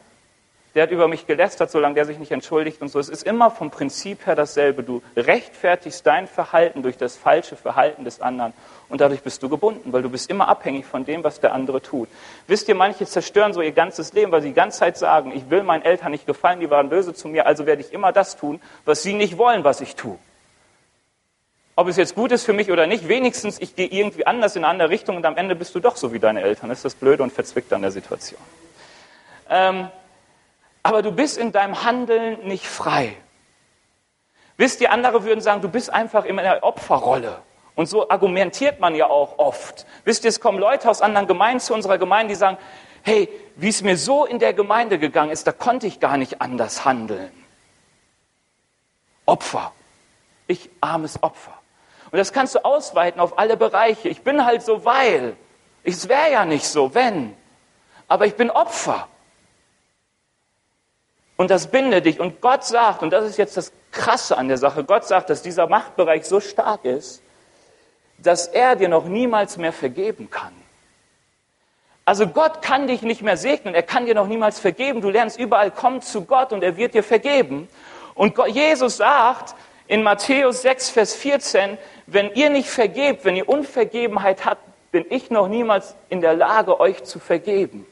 der hat über mich gelästert, solange der sich nicht entschuldigt und so. Es ist immer vom Prinzip her dasselbe. Du rechtfertigst dein Verhalten durch das falsche Verhalten des anderen und dadurch bist du gebunden, weil du bist immer abhängig von dem, was der andere tut. Wisst ihr, manche zerstören so ihr ganzes Leben, weil sie die ganze Zeit sagen, ich will meinen Eltern nicht gefallen, die waren böse zu mir, also werde ich immer das tun, was sie nicht wollen, was ich tue. Ob es jetzt gut ist für mich oder nicht, wenigstens ich gehe irgendwie anders in eine andere Richtung und am Ende bist du doch so wie deine Eltern. Das ist das Blöde und verzwickt an der Situation. Ähm, aber du bist in deinem Handeln nicht frei. Wisst ihr, andere würden sagen, du bist einfach in einer Opferrolle. Und so argumentiert man ja auch oft. Wisst ihr, es kommen Leute aus anderen Gemeinden zu unserer Gemeinde, die sagen, hey, wie es mir so in der Gemeinde gegangen ist, da konnte ich gar nicht anders handeln. Opfer. Ich armes Opfer. Und das kannst du ausweiten auf alle Bereiche. Ich bin halt so, weil. Es wäre ja nicht so, wenn. Aber ich bin Opfer. Und das bindet dich. Und Gott sagt, und das ist jetzt das Krasse an der Sache, Gott sagt, dass dieser Machtbereich so stark ist, dass er dir noch niemals mehr vergeben kann. Also Gott kann dich nicht mehr segnen, er kann dir noch niemals vergeben. Du lernst überall, komm zu Gott und er wird dir vergeben. Und Gott, Jesus sagt in Matthäus 6, Vers 14, wenn ihr nicht vergebt, wenn ihr Unvergebenheit habt, bin ich noch niemals in der Lage, euch zu vergeben.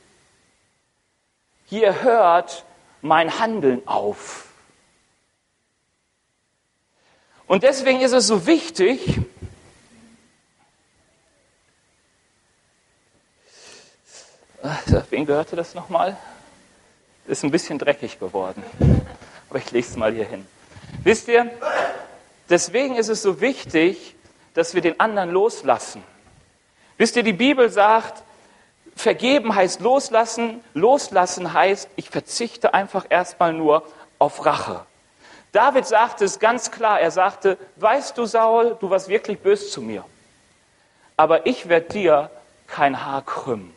Hier hört mein Handeln auf. Und deswegen ist es so wichtig, wem gehörte das nochmal? Ist ein bisschen dreckig geworden. Aber ich lege es mal hier hin. Wisst ihr, deswegen ist es so wichtig, dass wir den anderen loslassen. Wisst ihr, die Bibel sagt, Vergeben heißt loslassen. Loslassen heißt, ich verzichte einfach erstmal nur auf Rache. David sagte es ganz klar. Er sagte, weißt du, Saul, du warst wirklich böse zu mir. Aber ich werde dir kein Haar krümmen.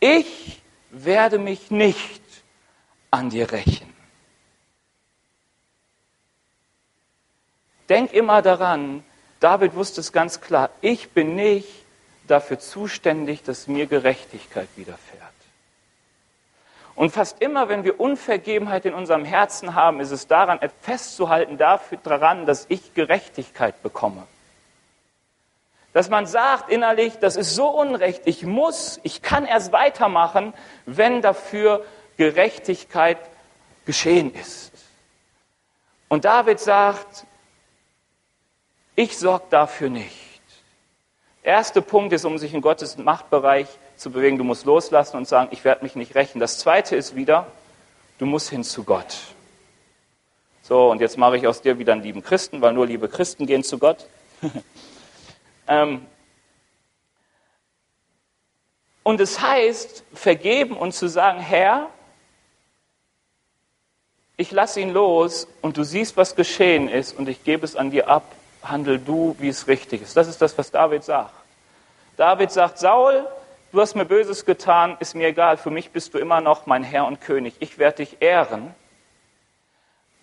Ich werde mich nicht an dir rächen. Denk immer daran, David wusste es ganz klar, ich bin nicht dafür zuständig, dass mir Gerechtigkeit widerfährt. Und fast immer, wenn wir Unvergebenheit in unserem Herzen haben, ist es daran festzuhalten, dafür daran, dass ich Gerechtigkeit bekomme. Dass man sagt innerlich, das ist so unrecht, ich muss, ich kann erst weitermachen, wenn dafür Gerechtigkeit geschehen ist. Und David sagt, ich sorge dafür nicht. Erster Punkt ist, um sich in Gottes Machtbereich zu bewegen, du musst loslassen und sagen, ich werde mich nicht rächen. Das zweite ist wieder, du musst hin zu Gott. So, und jetzt mache ich aus dir wieder einen lieben Christen, weil nur liebe Christen gehen zu Gott. ähm, und es heißt, vergeben und zu sagen, Herr, ich lasse ihn los und du siehst, was geschehen ist und ich gebe es an dir ab handel du, wie es richtig ist. Das ist das, was David sagt. David sagt, Saul, du hast mir Böses getan, ist mir egal, für mich bist du immer noch mein Herr und König. Ich werde dich ehren.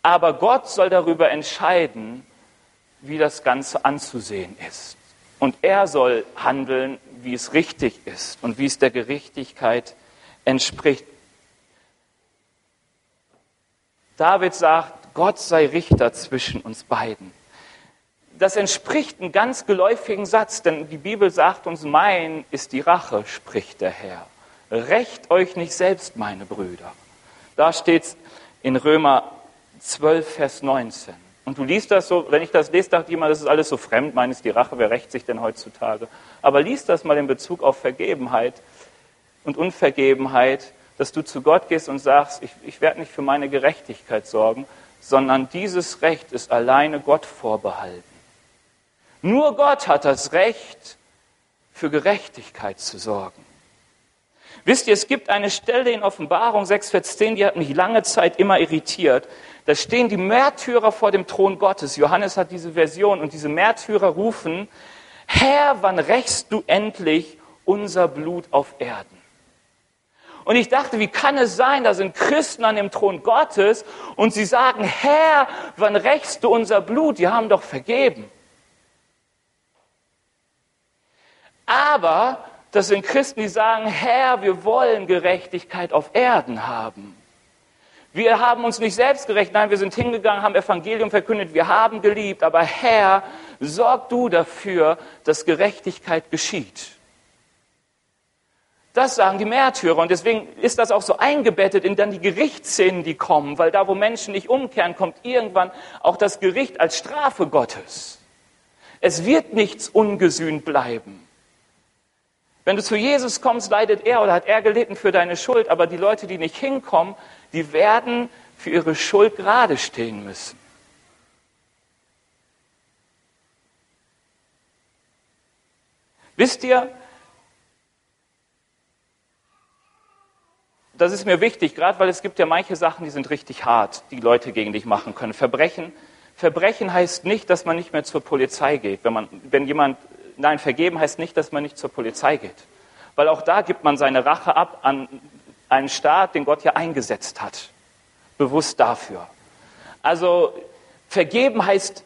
Aber Gott soll darüber entscheiden, wie das Ganze anzusehen ist. Und er soll handeln, wie es richtig ist und wie es der Gerechtigkeit entspricht. David sagt, Gott sei Richter zwischen uns beiden das entspricht einem ganz geläufigen Satz, denn die Bibel sagt uns, mein ist die Rache, spricht der Herr. Recht euch nicht selbst, meine Brüder. Da steht es in Römer 12, Vers 19. Und du liest das so, wenn ich das lese, dachte ich immer, das ist alles so fremd, meine ist die Rache, wer rächt sich denn heutzutage? Aber liest das mal in Bezug auf Vergebenheit und Unvergebenheit, dass du zu Gott gehst und sagst, ich, ich werde nicht für meine Gerechtigkeit sorgen, sondern dieses Recht ist alleine Gott vorbehalten. Nur Gott hat das Recht, für Gerechtigkeit zu sorgen. Wisst ihr, es gibt eine Stelle in Offenbarung 6, Vers 10, die hat mich lange Zeit immer irritiert. Da stehen die Märtyrer vor dem Thron Gottes. Johannes hat diese Version und diese Märtyrer rufen, Herr, wann rächst du endlich unser Blut auf Erden? Und ich dachte, wie kann es sein, da sind Christen an dem Thron Gottes und sie sagen, Herr, wann rächst du unser Blut? Die haben doch vergeben. Aber das sind Christen, die sagen, Herr, wir wollen Gerechtigkeit auf Erden haben. Wir haben uns nicht selbst gerecht, nein, wir sind hingegangen, haben Evangelium verkündet, wir haben geliebt, aber Herr, sorg du dafür, dass Gerechtigkeit geschieht. Das sagen die Märtyrer und deswegen ist das auch so eingebettet in dann die Gerichtsszenen, die kommen, weil da, wo Menschen nicht umkehren, kommt irgendwann auch das Gericht als Strafe Gottes. Es wird nichts ungesühnt bleiben. Wenn du zu Jesus kommst, leidet er oder hat er gelitten für deine Schuld, aber die Leute, die nicht hinkommen, die werden für ihre Schuld gerade stehen müssen. Wisst ihr, das ist mir wichtig, gerade weil es gibt ja manche Sachen, die sind richtig hart, die Leute gegen dich machen können. Verbrechen. Verbrechen heißt nicht, dass man nicht mehr zur Polizei geht. Wenn, man, wenn jemand, nein, vergeben heißt nicht, dass man nicht zur Polizei geht. Weil auch da gibt man seine Rache ab an einen Staat, den Gott ja eingesetzt hat. Bewusst dafür. Also vergeben heißt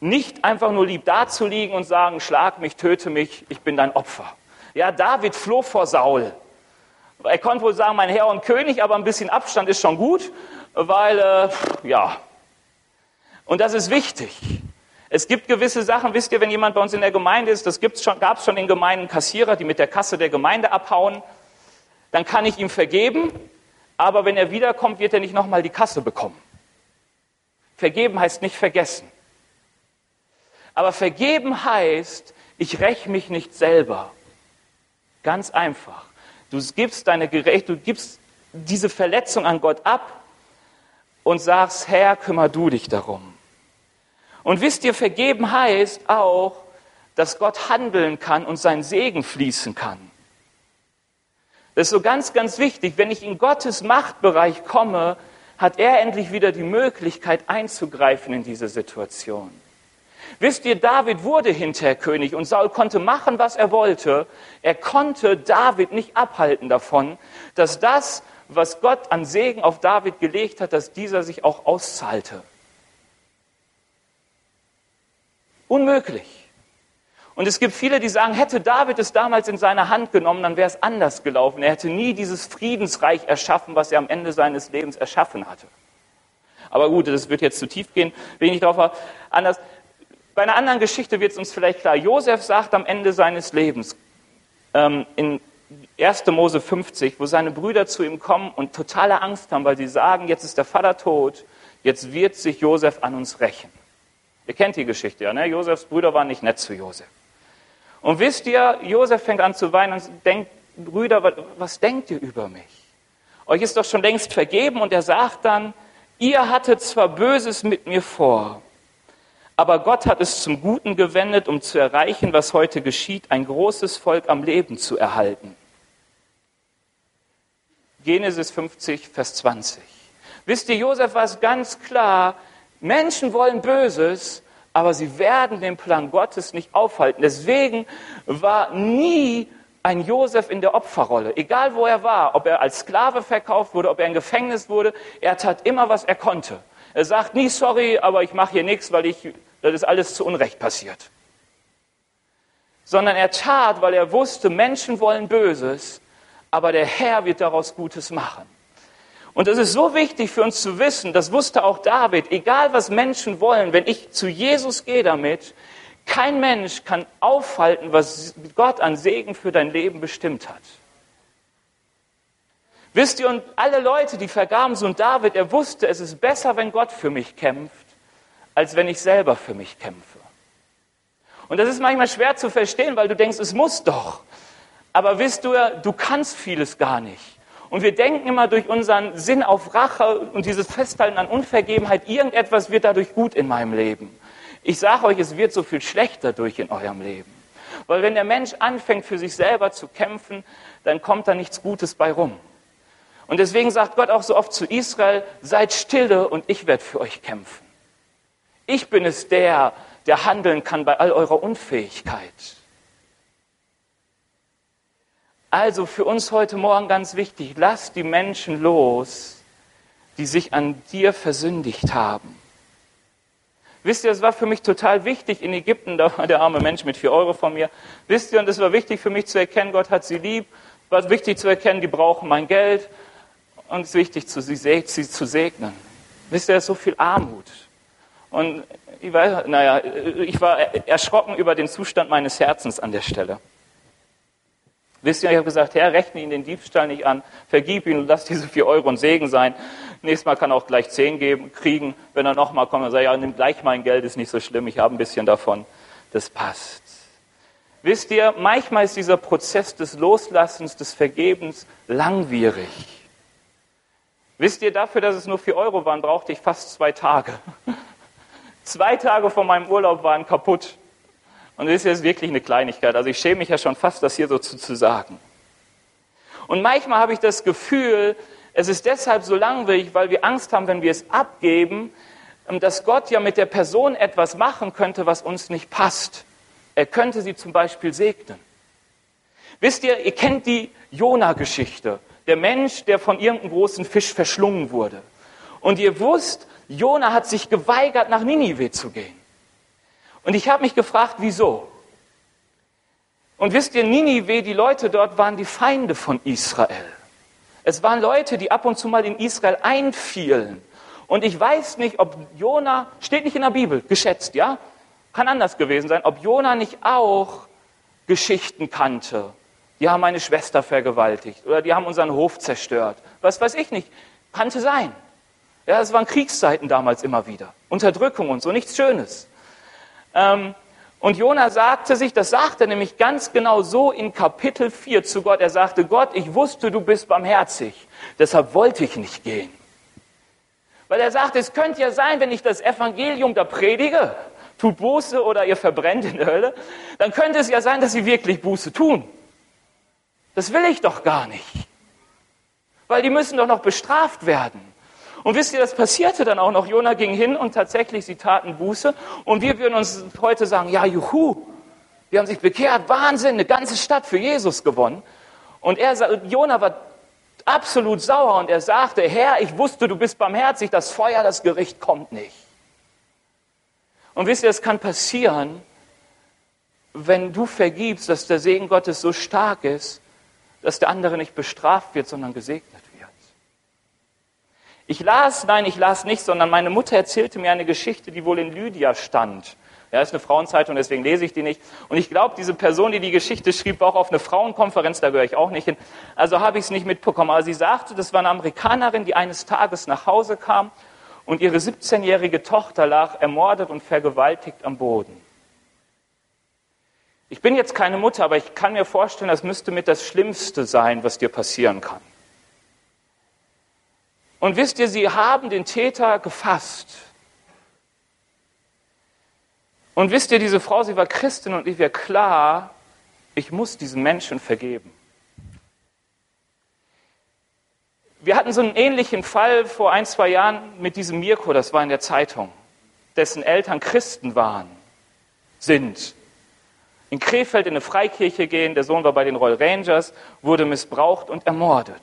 nicht einfach nur lieb dazuliegen und sagen, schlag mich, töte mich, ich bin dein Opfer. Ja, David floh vor Saul. Er konnte wohl sagen, mein Herr und König, aber ein bisschen Abstand ist schon gut, weil, äh, ja. Und das ist wichtig. Es gibt gewisse Sachen, wisst ihr, wenn jemand bei uns in der Gemeinde ist, das schon, gab es schon in Gemeinden Kassierer, die mit der Kasse der Gemeinde abhauen dann kann ich ihm vergeben, aber wenn er wiederkommt, wird er nicht nochmal die Kasse bekommen. Vergeben heißt nicht vergessen. Aber vergeben heißt, ich räche mich nicht selber. Ganz einfach. Du gibst deine Gerecht, du gibst diese Verletzung an Gott ab und sagst, Herr, kümmer du dich darum. Und wisst ihr, vergeben heißt auch, dass Gott handeln kann und sein Segen fließen kann. Das ist so ganz, ganz wichtig. Wenn ich in Gottes Machtbereich komme, hat er endlich wieder die Möglichkeit einzugreifen in diese Situation. Wisst ihr, David wurde hinterher König und Saul konnte machen, was er wollte. Er konnte David nicht abhalten davon, dass das, was Gott an Segen auf David gelegt hat, dass dieser sich auch auszahlte. Unmöglich. Und es gibt viele, die sagen, hätte David es damals in seine Hand genommen, dann wäre es anders gelaufen. Er hätte nie dieses Friedensreich erschaffen, was er am Ende seines Lebens erschaffen hatte. Aber gut, das wird jetzt zu tief gehen, will ich drauf anders. Bei einer anderen Geschichte wird es uns vielleicht klar. Josef sagt am Ende seines Lebens, ähm, in 1. Mose 50, wo seine Brüder zu ihm kommen und totale Angst haben, weil sie sagen, jetzt ist der Vater tot, jetzt wird sich Josef an uns rächen. Ihr kennt die Geschichte ja, ne? Josefs Brüder waren nicht nett zu Josef. Und wisst ihr, Josef fängt an zu weinen und denkt, Brüder, was, was denkt ihr über mich? Euch ist doch schon längst vergeben und er sagt dann, ihr hattet zwar Böses mit mir vor, aber Gott hat es zum Guten gewendet, um zu erreichen, was heute geschieht, ein großes Volk am Leben zu erhalten. Genesis 50, Vers 20. Wisst ihr, Josef war es ganz klar, Menschen wollen Böses, aber sie werden den Plan Gottes nicht aufhalten. Deswegen war nie ein Josef in der Opferrolle, egal wo er war, ob er als Sklave verkauft wurde, ob er in Gefängnis wurde, er tat immer, was er konnte. Er sagt nie, sorry, aber ich mache hier nichts, weil ich, das ist alles zu Unrecht passiert. Sondern er tat, weil er wusste, Menschen wollen Böses, aber der Herr wird daraus Gutes machen. Und das ist so wichtig für uns zu wissen, das wusste auch David, egal was Menschen wollen, wenn ich zu Jesus gehe damit, kein Mensch kann aufhalten, was Gott an Segen für dein Leben bestimmt hat. Wisst ihr, und alle Leute, die vergaben so und David, er wusste, es ist besser, wenn Gott für mich kämpft, als wenn ich selber für mich kämpfe. Und das ist manchmal schwer zu verstehen, weil du denkst, es muss doch. Aber wisst du, du kannst vieles gar nicht. Und wir denken immer durch unseren Sinn auf Rache und dieses Festhalten an Unvergebenheit, irgendetwas wird dadurch gut in meinem Leben. Ich sage euch, es wird so viel schlechter durch in eurem Leben. Weil wenn der Mensch anfängt, für sich selber zu kämpfen, dann kommt da nichts Gutes bei rum. Und deswegen sagt Gott auch so oft zu Israel, seid stille und ich werde für euch kämpfen. Ich bin es der, der handeln kann bei all eurer Unfähigkeit. Also für uns heute Morgen ganz wichtig, lass die Menschen los, die sich an dir versündigt haben. Wisst ihr, es war für mich total wichtig in Ägypten, da war der arme Mensch mit vier Euro von mir. Wisst ihr, und es war wichtig für mich zu erkennen, Gott hat sie lieb. War wichtig zu erkennen, die brauchen mein Geld. Und es ist wichtig, sie, sie zu segnen. Wisst ihr, es ist so viel Armut. Und ich war, naja, ich war erschrocken über den Zustand meines Herzens an der Stelle. Wisst ihr, ich habe gesagt, Herr, rechne ihn den Diebstahl nicht an, vergib ihn und lass diese vier Euro ein Segen sein. Nächstes Mal kann er auch gleich zehn geben, kriegen. Wenn er nochmal kommt, dann sagt er, ja, nimm gleich mein Geld, ist nicht so schlimm, ich habe ein bisschen davon. Das passt. Wisst ihr, manchmal ist dieser Prozess des Loslassens, des Vergebens langwierig. Wisst ihr, dafür, dass es nur vier Euro waren, brauchte ich fast zwei Tage. Zwei Tage von meinem Urlaub waren kaputt. Und das ist jetzt wirklich eine Kleinigkeit. Also ich schäme mich ja schon fast, das hier so zu, zu sagen. Und manchmal habe ich das Gefühl, es ist deshalb so langweilig, weil wir Angst haben, wenn wir es abgeben, ähm, dass Gott ja mit der Person etwas machen könnte, was uns nicht passt. Er könnte sie zum Beispiel segnen. Wisst ihr, ihr kennt die Jona-Geschichte. Der Mensch, der von irgendeinem großen Fisch verschlungen wurde. Und ihr wusst, Jona hat sich geweigert, nach Ninive zu gehen. Und ich habe mich gefragt, wieso? Und wisst ihr, Ninive, die Leute dort waren die Feinde von Israel. Es waren Leute, die ab und zu mal in Israel einfielen. Und ich weiß nicht, ob Jona, steht nicht in der Bibel, geschätzt, ja? Kann anders gewesen sein, ob Jona nicht auch Geschichten kannte. Die haben meine Schwester vergewaltigt oder die haben unseren Hof zerstört. Was weiß ich nicht. Kannte sein. Ja, es waren Kriegszeiten damals immer wieder. Unterdrückung und so, nichts Schönes. Ähm, und Jona sagte sich, das sagte nämlich ganz genau so in Kapitel 4 zu Gott. Er sagte, Gott, ich wusste, du bist barmherzig. Deshalb wollte ich nicht gehen. Weil er sagte, es könnte ja sein, wenn ich das Evangelium da predige, tut Buße oder ihr verbrennt in der Hölle, dann könnte es ja sein, dass sie wirklich Buße tun. Das will ich doch gar nicht. Weil die müssen doch noch bestraft werden. Und wisst ihr, das passierte dann auch noch. Jona ging hin und tatsächlich, sie taten Buße. Und wir würden uns heute sagen, ja, juhu, die haben sich bekehrt, Wahnsinn, eine ganze Stadt für Jesus gewonnen. Und er, Jona war absolut sauer und er sagte, Herr, ich wusste, du bist barmherzig, das Feuer, das Gericht kommt nicht. Und wisst ihr, es kann passieren, wenn du vergibst, dass der Segen Gottes so stark ist, dass der andere nicht bestraft wird, sondern gesegnet. Ich las, nein, ich las nicht, sondern meine Mutter erzählte mir eine Geschichte, die wohl in Lydia stand. Ja, ist eine Frauenzeitung, deswegen lese ich die nicht. Und ich glaube, diese Person, die die Geschichte schrieb, war auch auf eine Frauenkonferenz, da gehöre ich auch nicht hin. Also habe ich es nicht mitbekommen. Aber sie sagte, das war eine Amerikanerin, die eines Tages nach Hause kam und ihre 17-jährige Tochter lag ermordet und vergewaltigt am Boden. Ich bin jetzt keine Mutter, aber ich kann mir vorstellen, das müsste mit das Schlimmste sein, was dir passieren kann. Und wisst ihr, sie haben den Täter gefasst. Und wisst ihr, diese Frau, sie war Christin und ihr war klar, ich muss diesen Menschen vergeben. Wir hatten so einen ähnlichen Fall vor ein, zwei Jahren mit diesem Mirko, das war in der Zeitung, dessen Eltern Christen waren, sind. In Krefeld in eine Freikirche gehen, der Sohn war bei den Royal Rangers, wurde missbraucht und ermordet.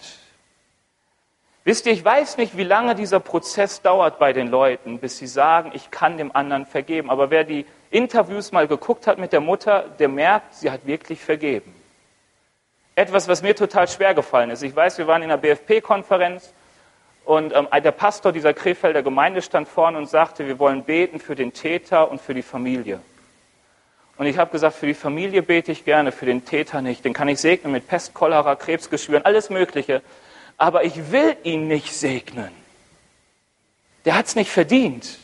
Wisst ihr, ich weiß nicht, wie lange dieser Prozess dauert bei den Leuten, bis sie sagen, ich kann dem anderen vergeben. Aber wer die Interviews mal geguckt hat mit der Mutter, der merkt, sie hat wirklich vergeben. Etwas, was mir total schwer gefallen ist. Ich weiß, wir waren in einer BFP-Konferenz und ähm, der Pastor dieser Krefelder Gemeinde stand vorne und sagte, wir wollen beten für den Täter und für die Familie. Und ich habe gesagt, für die Familie bete ich gerne, für den Täter nicht. Den kann ich segnen mit Pest, Cholera, Krebsgeschwüren, alles Mögliche aber ich will ihn nicht segnen. Der hat es nicht verdient.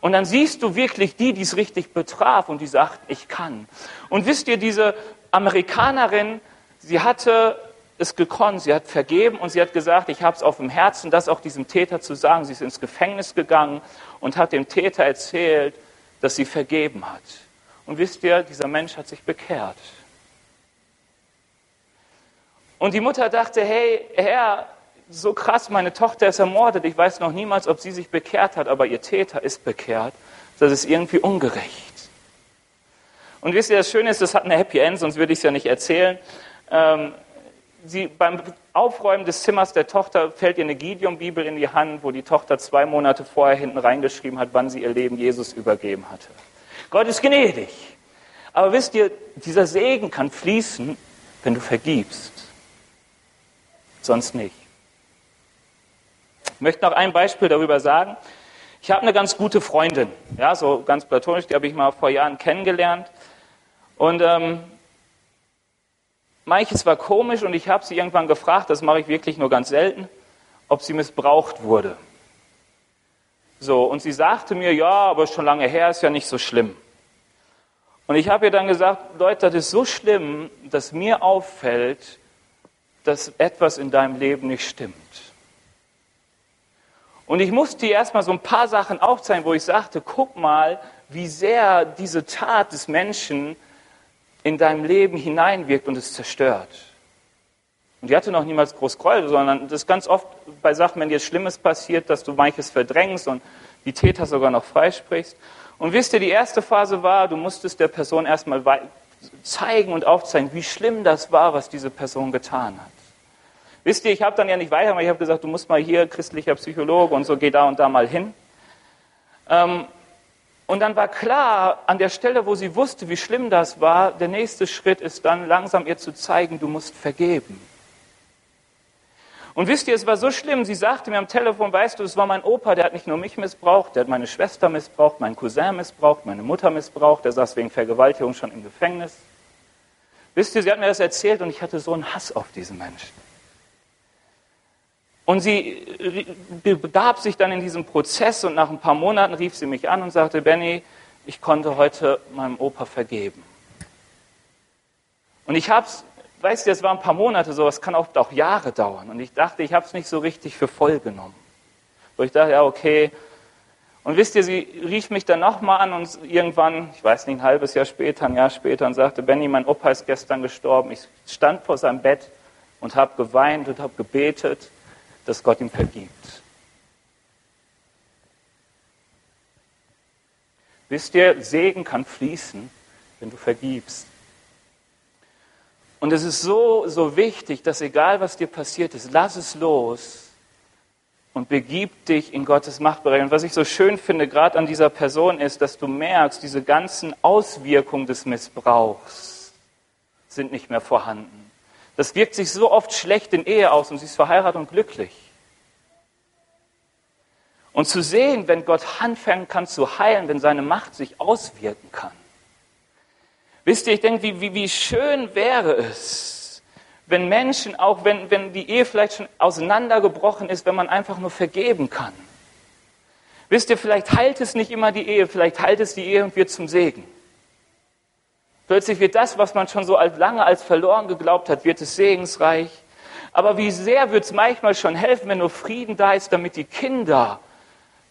Und dann siehst du wirklich die, die es richtig betraf und die sagt, ich kann. Und wisst ihr, diese Amerikanerin, sie hatte es gekonnt, sie hat vergeben und sie hat gesagt, ich habe es auf dem Herzen, das auch diesem Täter zu sagen. Sie ist ins Gefängnis gegangen und hat dem Täter erzählt, dass sie vergeben hat. Und wisst ihr, dieser Mensch hat sich bekehrt. Und die Mutter dachte, hey, Herr, so krass, meine Tochter ist ermordet. Ich weiß noch niemals, ob sie sich bekehrt hat, aber ihr Täter ist bekehrt. Das ist irgendwie ungerecht. Und wisst ihr, das Schöne ist, das hat eine Happy End, sonst würde ich es ja nicht erzählen. Ähm, sie beim Aufräumen des Zimmers der Tochter fällt ihr eine Gideon-Bibel in die Hand, wo die Tochter zwei Monate vorher hinten reingeschrieben hat, wann sie ihr Leben Jesus übergeben hatte. Gott ist gnädig. Aber wisst ihr, dieser Segen kann fließen, wenn du vergibst. Sonst nicht. Ich möchte noch ein Beispiel darüber sagen. Ich habe eine ganz gute Freundin, ja, so ganz platonisch, die habe ich mal vor Jahren kennengelernt. Und ähm, manches war komisch und ich habe sie irgendwann gefragt, das mache ich wirklich nur ganz selten, ob sie missbraucht wurde. So, und sie sagte mir, ja, aber schon lange her, ist ja nicht so schlimm. Und ich habe ihr dann gesagt, Leute, das ist so schlimm, dass mir auffällt, dass etwas in deinem Leben nicht stimmt. Und ich musste ihr erstmal so ein paar Sachen aufzeigen, wo ich sagte, guck mal, wie sehr diese Tat des Menschen in deinem Leben hineinwirkt und es zerstört. Und die hatte noch niemals groß Gräuel, sondern das ist ganz oft bei Sachen, wenn dir Schlimmes passiert, dass du manches verdrängst und die Täter sogar noch freisprichst. Und wisst ihr, die erste Phase war, du musstest der Person erstmal zeigen und aufzeigen, wie schlimm das war, was diese Person getan hat. Wisst ihr, ich habe dann ja nicht weiter, ich habe gesagt, du musst mal hier, christlicher Psychologe und so, geh da und da mal hin. Ähm, und dann war klar, an der Stelle, wo sie wusste, wie schlimm das war, der nächste Schritt ist dann langsam ihr zu zeigen, du musst vergeben. Und wisst ihr, es war so schlimm, sie sagte mir am Telefon, weißt du, es war mein Opa, der hat nicht nur mich missbraucht, der hat meine Schwester missbraucht, meinen Cousin missbraucht, meine Mutter missbraucht, der saß wegen Vergewaltigung schon im Gefängnis. Wisst ihr, sie hat mir das erzählt und ich hatte so einen Hass auf diesen Menschen. Und sie begab sich dann in diesem Prozess und nach ein paar Monaten rief sie mich an und sagte, Benny, ich konnte heute meinem Opa vergeben. Und ich habe es weißt du, es waren ein paar Monate so, es kann oft auch Jahre dauern. Und ich dachte, ich habe es nicht so richtig für voll genommen. So ich dachte, ja, okay. Und wisst ihr, sie rief mich dann nochmal an und irgendwann, ich weiß nicht, ein halbes Jahr später, ein Jahr später, und sagte, Benny, mein Opa ist gestern gestorben. Ich stand vor seinem Bett und habe geweint und habe gebetet, dass Gott ihm vergibt. Wisst ihr, Segen kann fließen, wenn du vergibst. Und es ist so, so wichtig, dass egal was dir passiert ist, lass es los und begib dich in Gottes Machtbereich. Und was ich so schön finde, gerade an dieser Person, ist, dass du merkst, diese ganzen Auswirkungen des Missbrauchs sind nicht mehr vorhanden. Das wirkt sich so oft schlecht in Ehe aus und sie ist verheiratet und glücklich. Und zu sehen, wenn Gott anfangen kann zu heilen, wenn seine Macht sich auswirken kann. Wisst ihr, ich denke, wie, wie, wie schön wäre es, wenn Menschen, auch wenn, wenn die Ehe vielleicht schon auseinandergebrochen ist, wenn man einfach nur vergeben kann. Wisst ihr, vielleicht heilt es nicht immer die Ehe, vielleicht heilt es die Ehe und wird zum Segen. Plötzlich wird das, was man schon so lange als verloren geglaubt hat, wird es segensreich. Aber wie sehr wird es manchmal schon helfen, wenn nur Frieden da ist, damit die Kinder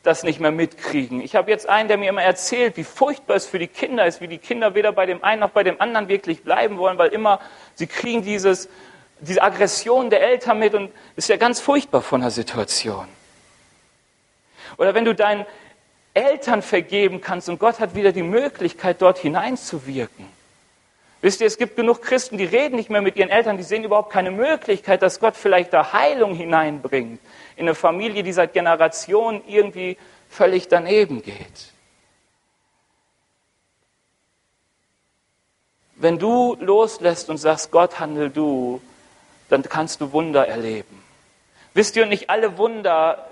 das nicht mehr mitkriegen. Ich habe jetzt einen, der mir immer erzählt, wie furchtbar es für die Kinder ist, wie die Kinder weder bei dem einen noch bei dem anderen wirklich bleiben wollen, weil immer sie kriegen dieses, diese Aggression der Eltern mit und ist ja ganz furchtbar von der Situation. Oder wenn du deinen Eltern vergeben kannst und Gott hat wieder die Möglichkeit, dort hineinzuwirken. Wisst ihr, es gibt genug Christen, die reden nicht mehr mit ihren Eltern, die sehen überhaupt keine Möglichkeit, dass Gott vielleicht da Heilung hineinbringt in eine Familie, die seit Generationen irgendwie völlig daneben geht. Wenn du loslässt und sagst, Gott handel du, dann kannst du Wunder erleben. Wisst ihr, nicht alle Wunder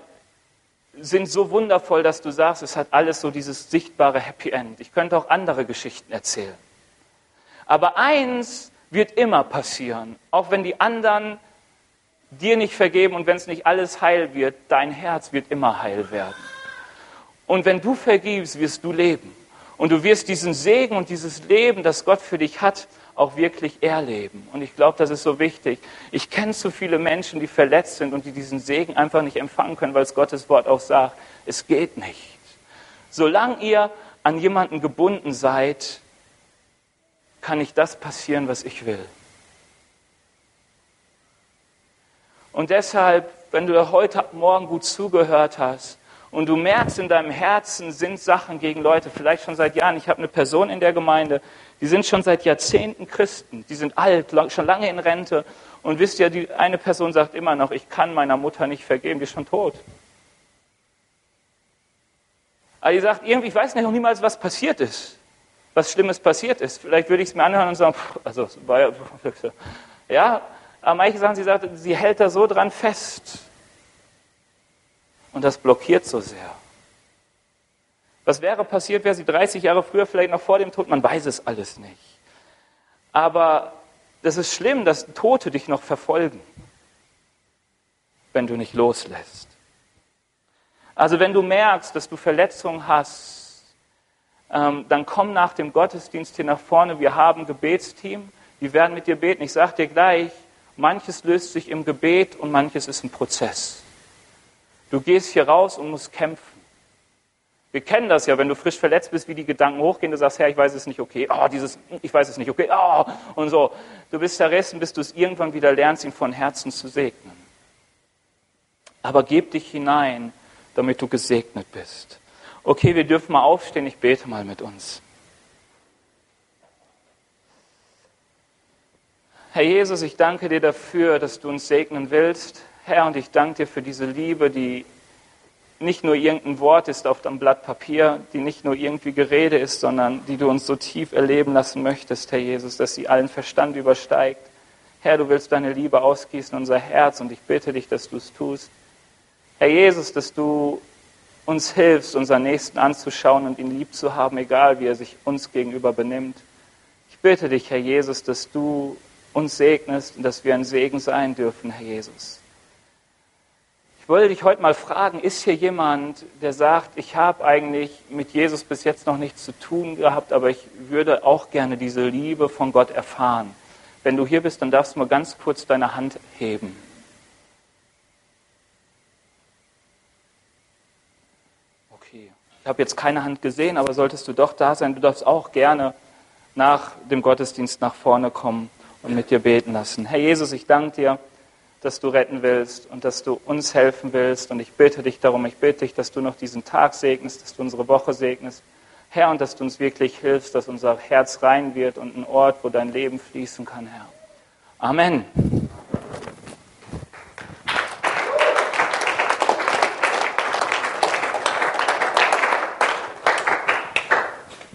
sind so wundervoll, dass du sagst, es hat alles so dieses sichtbare Happy End. Ich könnte auch andere Geschichten erzählen. Aber eins wird immer passieren, auch wenn die anderen dir nicht vergeben und wenn es nicht alles heil wird, dein Herz wird immer heil werden. Und wenn du vergibst, wirst du leben. Und du wirst diesen Segen und dieses Leben, das Gott für dich hat, auch wirklich erleben. Und ich glaube, das ist so wichtig. Ich kenne zu viele Menschen, die verletzt sind und die diesen Segen einfach nicht empfangen können, weil es Gottes Wort auch sagt, es geht nicht. Solange ihr an jemanden gebunden seid, kann nicht das passieren, was ich will. Und deshalb, wenn du heute Morgen gut zugehört hast und du merkst in deinem Herzen sind Sachen gegen Leute, vielleicht schon seit Jahren. Ich habe eine Person in der Gemeinde, die sind schon seit Jahrzehnten Christen, die sind alt, schon lange in Rente und wisst ihr, die eine Person sagt immer noch, ich kann meiner Mutter nicht vergeben, die ist schon tot. Aber die sagt irgendwie, ich weiß noch niemals, was passiert ist, was Schlimmes passiert ist. Vielleicht würde ich es mir anhören und sagen, pff, also war ja, ja, aber manche sagen, sie sagt, sie hält da so dran fest. Und das blockiert so sehr. Was wäre passiert, wäre sie 30 Jahre früher, vielleicht noch vor dem Tod? Man weiß es alles nicht. Aber das ist schlimm, dass Tote dich noch verfolgen, wenn du nicht loslässt. Also wenn du merkst, dass du Verletzungen hast, ähm, dann komm nach dem Gottesdienst hier nach vorne. Wir haben ein Gebetsteam, die werden mit dir beten. Ich sage dir gleich, manches löst sich im Gebet und manches ist ein Prozess. Du gehst hier raus und musst kämpfen. Wir kennen das ja, wenn du frisch verletzt bist, wie die Gedanken hochgehen, du sagst, Herr, ich weiß es nicht, okay, oh, dieses, ich weiß es nicht, okay, oh, und so. Du bist zerrissen, bis du es irgendwann wieder lernst, ihn von Herzen zu segnen. Aber gib dich hinein, damit du gesegnet bist. Okay, wir dürfen mal aufstehen, ich bete mal mit uns. Herr Jesus, ich danke dir dafür, dass du uns segnen willst. Herr, und ich danke dir für diese Liebe, die nicht nur irgendein Wort ist auf dem Blatt Papier, die nicht nur irgendwie Gerede ist, sondern die du uns so tief erleben lassen möchtest, Herr Jesus, dass sie allen Verstand übersteigt. Herr, du willst deine Liebe ausgießen in unser Herz und ich bitte dich, dass du es tust. Herr Jesus, dass du uns hilfst, unseren Nächsten anzuschauen und ihn lieb zu haben, egal wie er sich uns gegenüber benimmt. Ich bitte dich, Herr Jesus, dass du uns segnest und dass wir ein Segen sein dürfen, Herr Jesus. Ich wollte dich heute mal fragen, ist hier jemand, der sagt, ich habe eigentlich mit Jesus bis jetzt noch nichts zu tun gehabt, aber ich würde auch gerne diese Liebe von Gott erfahren. Wenn du hier bist, dann darfst du mal ganz kurz deine Hand heben. Okay. Ich habe jetzt keine Hand gesehen, aber solltest du doch da sein, du darfst auch gerne nach dem Gottesdienst nach vorne kommen und mit dir beten lassen. Herr Jesus, ich danke dir dass du retten willst und dass du uns helfen willst. Und ich bitte dich darum, ich bitte dich, dass du noch diesen Tag segnest, dass du unsere Woche segnest. Herr, und dass du uns wirklich hilfst, dass unser Herz rein wird und ein Ort, wo dein Leben fließen kann, Herr. Amen.